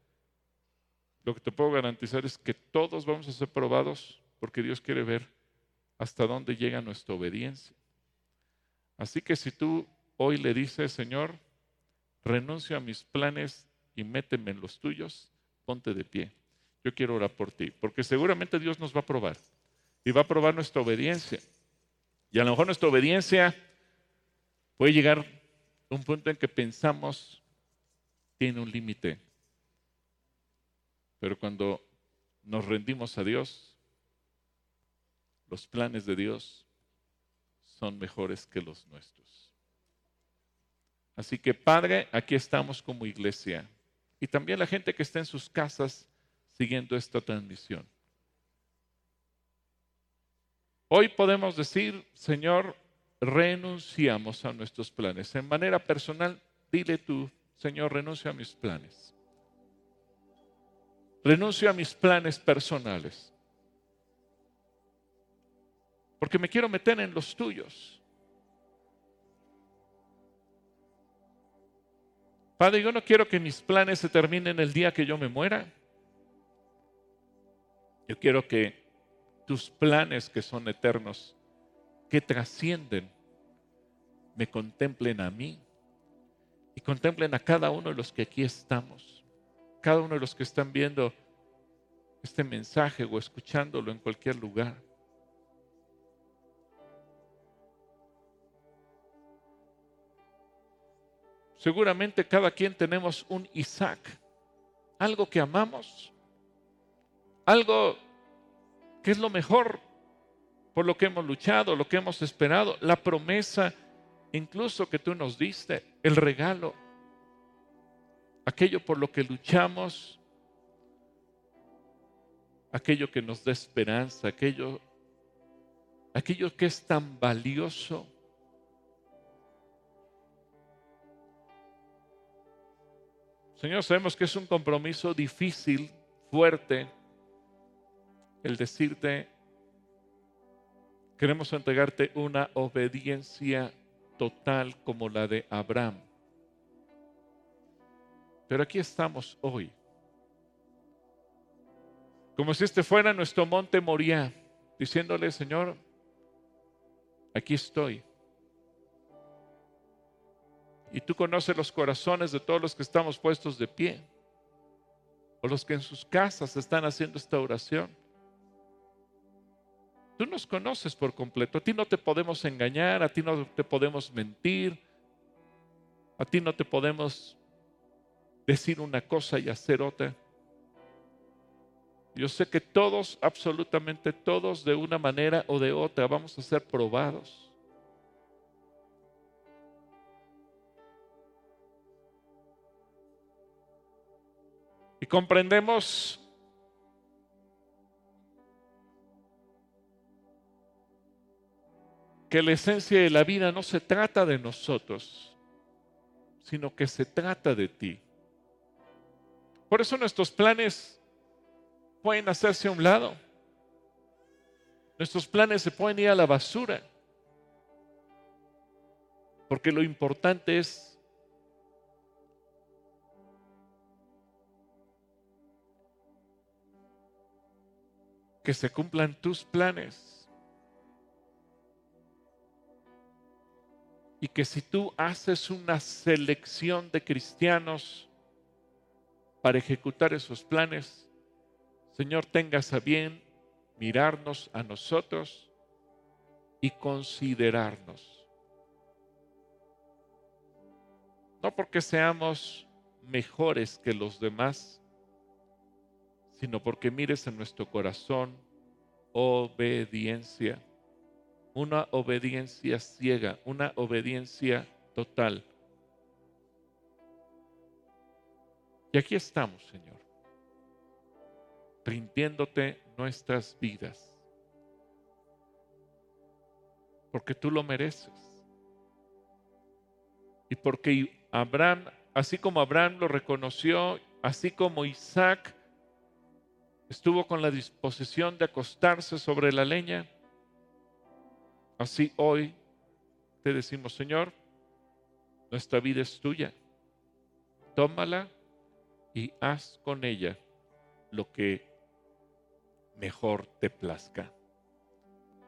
Lo que te puedo garantizar es que todos vamos a ser probados porque Dios quiere ver hasta dónde llega nuestra obediencia. Así que si tú hoy le dice, Señor, renuncio a mis planes y méteme en los tuyos, ponte de pie. Yo quiero orar por ti, porque seguramente Dios nos va a probar y va a probar nuestra obediencia. Y a lo mejor nuestra obediencia puede llegar a un punto en que pensamos tiene un límite. Pero cuando nos rendimos a Dios, los planes de Dios son mejores que los nuestros. Así que Padre, aquí estamos como iglesia y también la gente que está en sus casas siguiendo esta transmisión. Hoy podemos decir, Señor, renunciamos a nuestros planes. En manera personal, dile tú, Señor, renuncio a mis planes. Renuncio a mis planes personales. Porque me quiero meter en los tuyos. Padre, yo no quiero que mis planes se terminen el día que yo me muera. Yo quiero que tus planes que son eternos, que trascienden, me contemplen a mí y contemplen a cada uno de los que aquí estamos, cada uno de los que están viendo este mensaje o escuchándolo en cualquier lugar. Seguramente cada quien tenemos un Isaac, algo que amamos, algo que es lo mejor por lo que hemos luchado, lo que hemos esperado, la promesa incluso que tú nos diste, el regalo, aquello por lo que luchamos, aquello que nos da esperanza, aquello, aquello que es tan valioso. Señor, sabemos que es un compromiso difícil, fuerte, el decirte, queremos entregarte una obediencia total como la de Abraham. Pero aquí estamos hoy. Como si este fuera nuestro monte Moría, diciéndole, Señor, aquí estoy. Y tú conoces los corazones de todos los que estamos puestos de pie, o los que en sus casas están haciendo esta oración. Tú nos conoces por completo. A ti no te podemos engañar, a ti no te podemos mentir, a ti no te podemos decir una cosa y hacer otra. Yo sé que todos, absolutamente todos, de una manera o de otra, vamos a ser probados. Y comprendemos que la esencia de la vida no se trata de nosotros, sino que se trata de ti. Por eso nuestros planes pueden hacerse a un lado. Nuestros planes se pueden ir a la basura. Porque lo importante es que se cumplan tus planes. y que si tú haces una selección de cristianos para ejecutar esos planes, Señor, tengas a bien mirarnos a nosotros y considerarnos. No porque seamos mejores que los demás, sino porque mires en nuestro corazón obediencia una obediencia ciega, una obediencia total. Y aquí estamos, Señor, rindiéndote nuestras vidas, porque tú lo mereces. Y porque Abraham, así como Abraham lo reconoció, así como Isaac estuvo con la disposición de acostarse sobre la leña, Así hoy te decimos, Señor, nuestra vida es tuya. Tómala y haz con ella lo que mejor te plazca.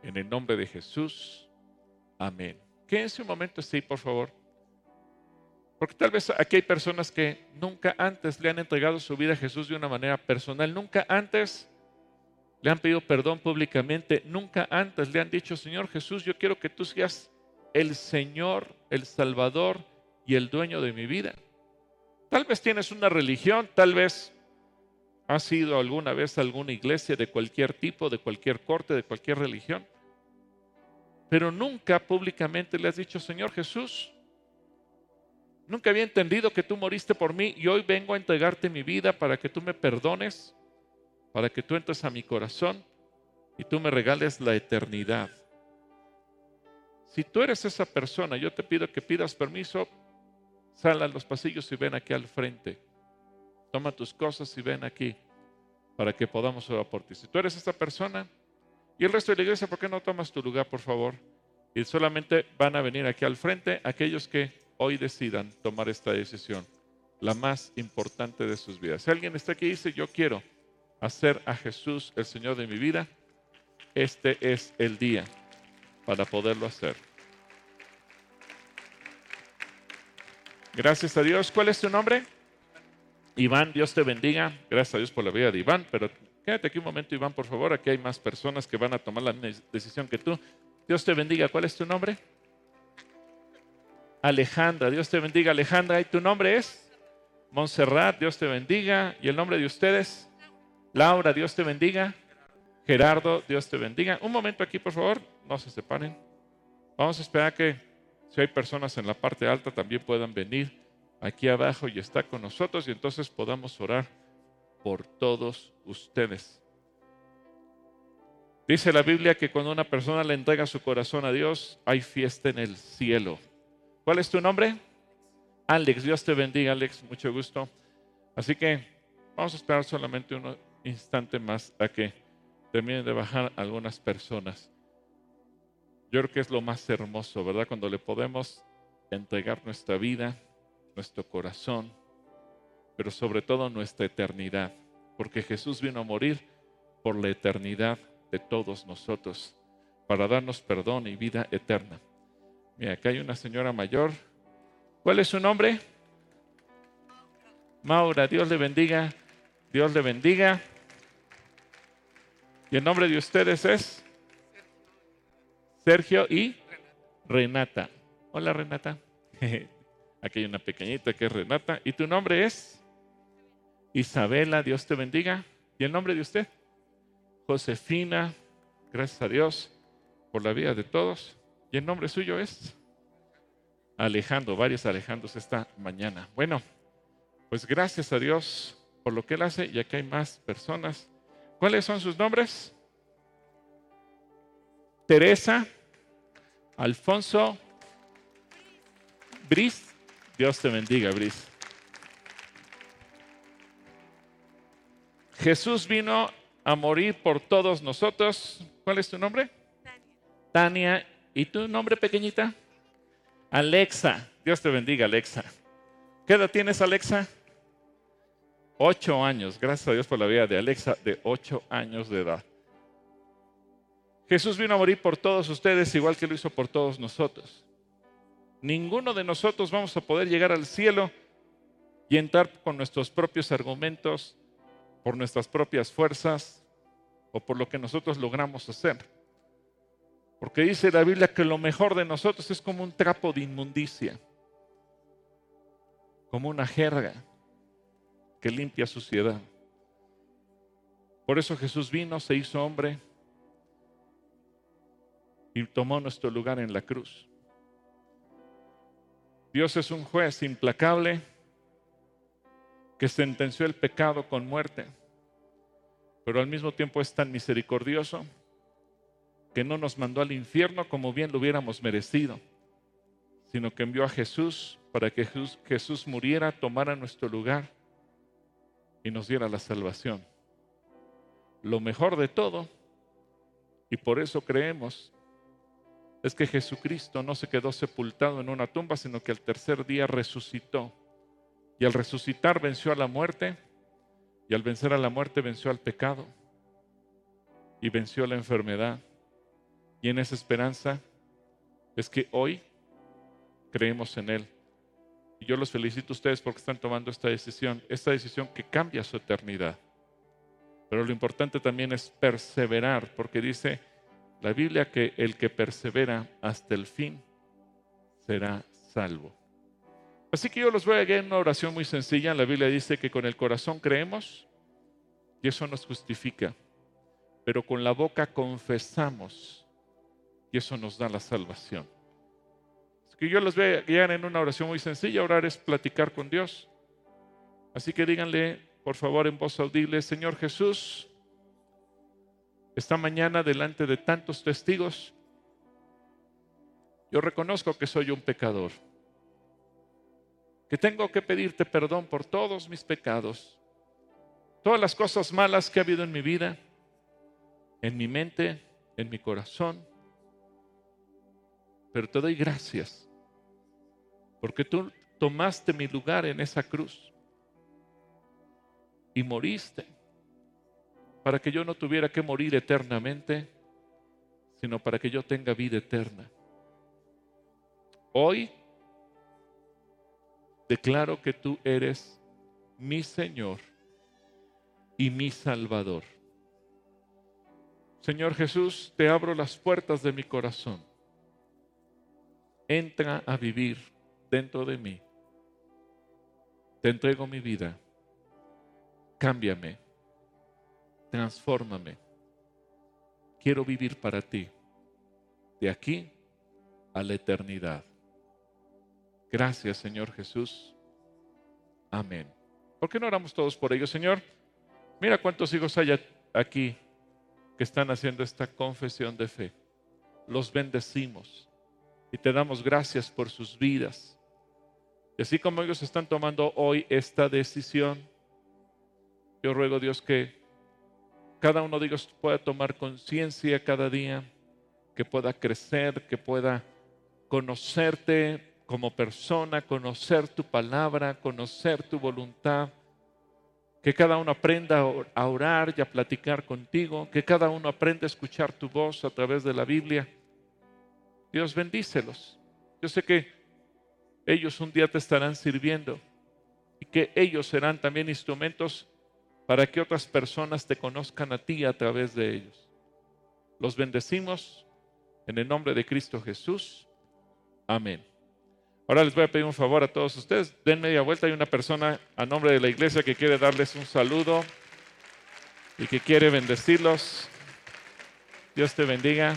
En el nombre de Jesús, amén. Quédense un momento así, por favor. Porque tal vez aquí hay personas que nunca antes le han entregado su vida a Jesús de una manera personal, nunca antes le han pedido perdón públicamente, nunca antes le han dicho, Señor Jesús, yo quiero que tú seas el Señor, el Salvador y el dueño de mi vida. Tal vez tienes una religión, tal vez ¿Has ido alguna vez a alguna iglesia de cualquier tipo, de cualquier corte, de cualquier religión? Pero nunca públicamente le has dicho, Señor Jesús, nunca había entendido que tú moriste por mí y hoy vengo a entregarte mi vida para que tú me perdones, para que tú entres a mi corazón y tú me regales la eternidad. Si tú eres esa persona, yo te pido que pidas permiso, sal a los pasillos y ven aquí al frente. Toma tus cosas y ven aquí para que podamos orar por ti. Si tú eres esta persona y el resto de la iglesia, ¿por qué no tomas tu lugar, por favor? Y solamente van a venir aquí al frente aquellos que hoy decidan tomar esta decisión, la más importante de sus vidas. Si alguien está aquí y dice, yo quiero hacer a Jesús el Señor de mi vida, este es el día para poderlo hacer. Gracias a Dios. ¿Cuál es tu nombre? Iván, Dios te bendiga. Gracias a Dios por la vida de Iván, pero quédate aquí un momento, Iván, por favor. Aquí hay más personas que van a tomar la decisión que tú. Dios te bendiga. ¿Cuál es tu nombre? Alejandra, Dios te bendiga. Alejandra, ¿y tu nombre es? Montserrat, Dios te bendiga. ¿Y el nombre de ustedes? Laura, Dios te bendiga. Gerardo, Dios te bendiga. Un momento aquí, por favor. No se separen. Vamos a esperar que si hay personas en la parte alta también puedan venir aquí abajo y está con nosotros y entonces podamos orar por todos ustedes. Dice la Biblia que cuando una persona le entrega su corazón a Dios, hay fiesta en el cielo. ¿Cuál es tu nombre? Alex, Dios te bendiga, Alex, mucho gusto. Así que vamos a esperar solamente un instante más a que terminen de bajar algunas personas. Yo creo que es lo más hermoso, ¿verdad? Cuando le podemos entregar nuestra vida, nuestro corazón, pero sobre todo nuestra eternidad, porque Jesús vino a morir por la eternidad de todos nosotros, para darnos perdón y vida eterna. Mira, acá hay una señora mayor. ¿Cuál es su nombre? Maura, Dios le bendiga, Dios le bendiga. ¿Y el nombre de ustedes es? Sergio y Renata. Hola Renata. [laughs] Aquí hay una pequeñita que es Renata. ¿Y tu nombre es? Isabela, Dios te bendiga. ¿Y el nombre de usted? Josefina, gracias a Dios por la vida de todos. ¿Y el nombre suyo es? Alejandro, varios Alejandros esta mañana. Bueno, pues gracias a Dios por lo que él hace y aquí hay más personas. ¿Cuáles son sus nombres? Teresa, Alfonso, Bris Dios te bendiga, Bris. Jesús vino a morir por todos nosotros. ¿Cuál es tu nombre? Tania. Tania. ¿Y tu nombre pequeñita? Alexa. Dios te bendiga, Alexa. ¿Qué edad tienes, Alexa? Ocho años. Gracias a Dios por la vida de Alexa, de ocho años de edad. Jesús vino a morir por todos ustedes, igual que lo hizo por todos nosotros. Ninguno de nosotros vamos a poder llegar al cielo y entrar con nuestros propios argumentos, por nuestras propias fuerzas o por lo que nosotros logramos hacer. Porque dice la Biblia que lo mejor de nosotros es como un trapo de inmundicia, como una jerga que limpia suciedad. Por eso Jesús vino, se hizo hombre y tomó nuestro lugar en la cruz. Dios es un juez implacable que sentenció el pecado con muerte, pero al mismo tiempo es tan misericordioso que no nos mandó al infierno como bien lo hubiéramos merecido, sino que envió a Jesús para que Jesús, muriera, tomara nuestro lugar y nos diera la salvación. Lo mejor de todo, y por eso creemos es que Jesucristo no se quedó sepultado en una tumba, sino que al tercer día resucitó. Y al resucitar venció a la muerte, y al vencer a la muerte venció al pecado, y venció a la enfermedad. Y en esa esperanza es que hoy creemos en Él. Y yo los felicito a ustedes porque están tomando esta decisión, esta decisión que cambia su eternidad. Pero lo importante también es perseverar, porque dice, la Biblia que el que persevera hasta el fin será salvo. Así que yo los voy a guiar en una oración muy sencilla. La Biblia dice que con el corazón creemos y eso nos justifica. Pero con la boca confesamos y eso nos da la salvación. Que yo les voy a guiar en una oración muy sencilla. Orar es platicar con Dios. Así que díganle, por favor, en voz audible, Señor Jesús, esta mañana delante de tantos testigos, yo reconozco que soy un pecador, que tengo que pedirte perdón por todos mis pecados, todas las cosas malas que ha habido en mi vida, en mi mente, en mi corazón. Pero te doy gracias porque tú tomaste mi lugar en esa cruz y moriste para que yo no tuviera que morir eternamente, sino para que yo tenga vida eterna. Hoy declaro que tú eres mi Señor y mi Salvador. Señor Jesús, te abro las puertas de mi corazón. Entra a vivir dentro de mí. Te entrego mi vida. Cámbiame. Transfórmame. Quiero vivir para ti. De aquí a la eternidad. Gracias, Señor Jesús. Amén. ¿Por qué no oramos todos por ellos, Señor? Mira cuántos hijos hay aquí que están haciendo esta confesión de fe. Los bendecimos y te damos gracias por sus vidas. Y así como ellos están tomando hoy esta decisión, yo ruego Dios que cada uno de ellos pueda tomar conciencia cada día, que pueda crecer, que pueda conocerte como persona, conocer tu palabra, conocer tu voluntad, que cada uno aprenda a orar y a platicar contigo, que cada uno aprenda a escuchar tu voz a través de la Biblia. Dios bendícelos. Yo sé que ellos un día te estarán sirviendo y que ellos serán también instrumentos para que otras personas te conozcan a ti a través de ellos. Los bendecimos en el nombre de Cristo Jesús. Amén. Ahora les voy a pedir un favor a todos ustedes. Den media vuelta. Hay una persona a nombre de la iglesia que quiere darles un saludo y que quiere bendecirlos. Dios te bendiga.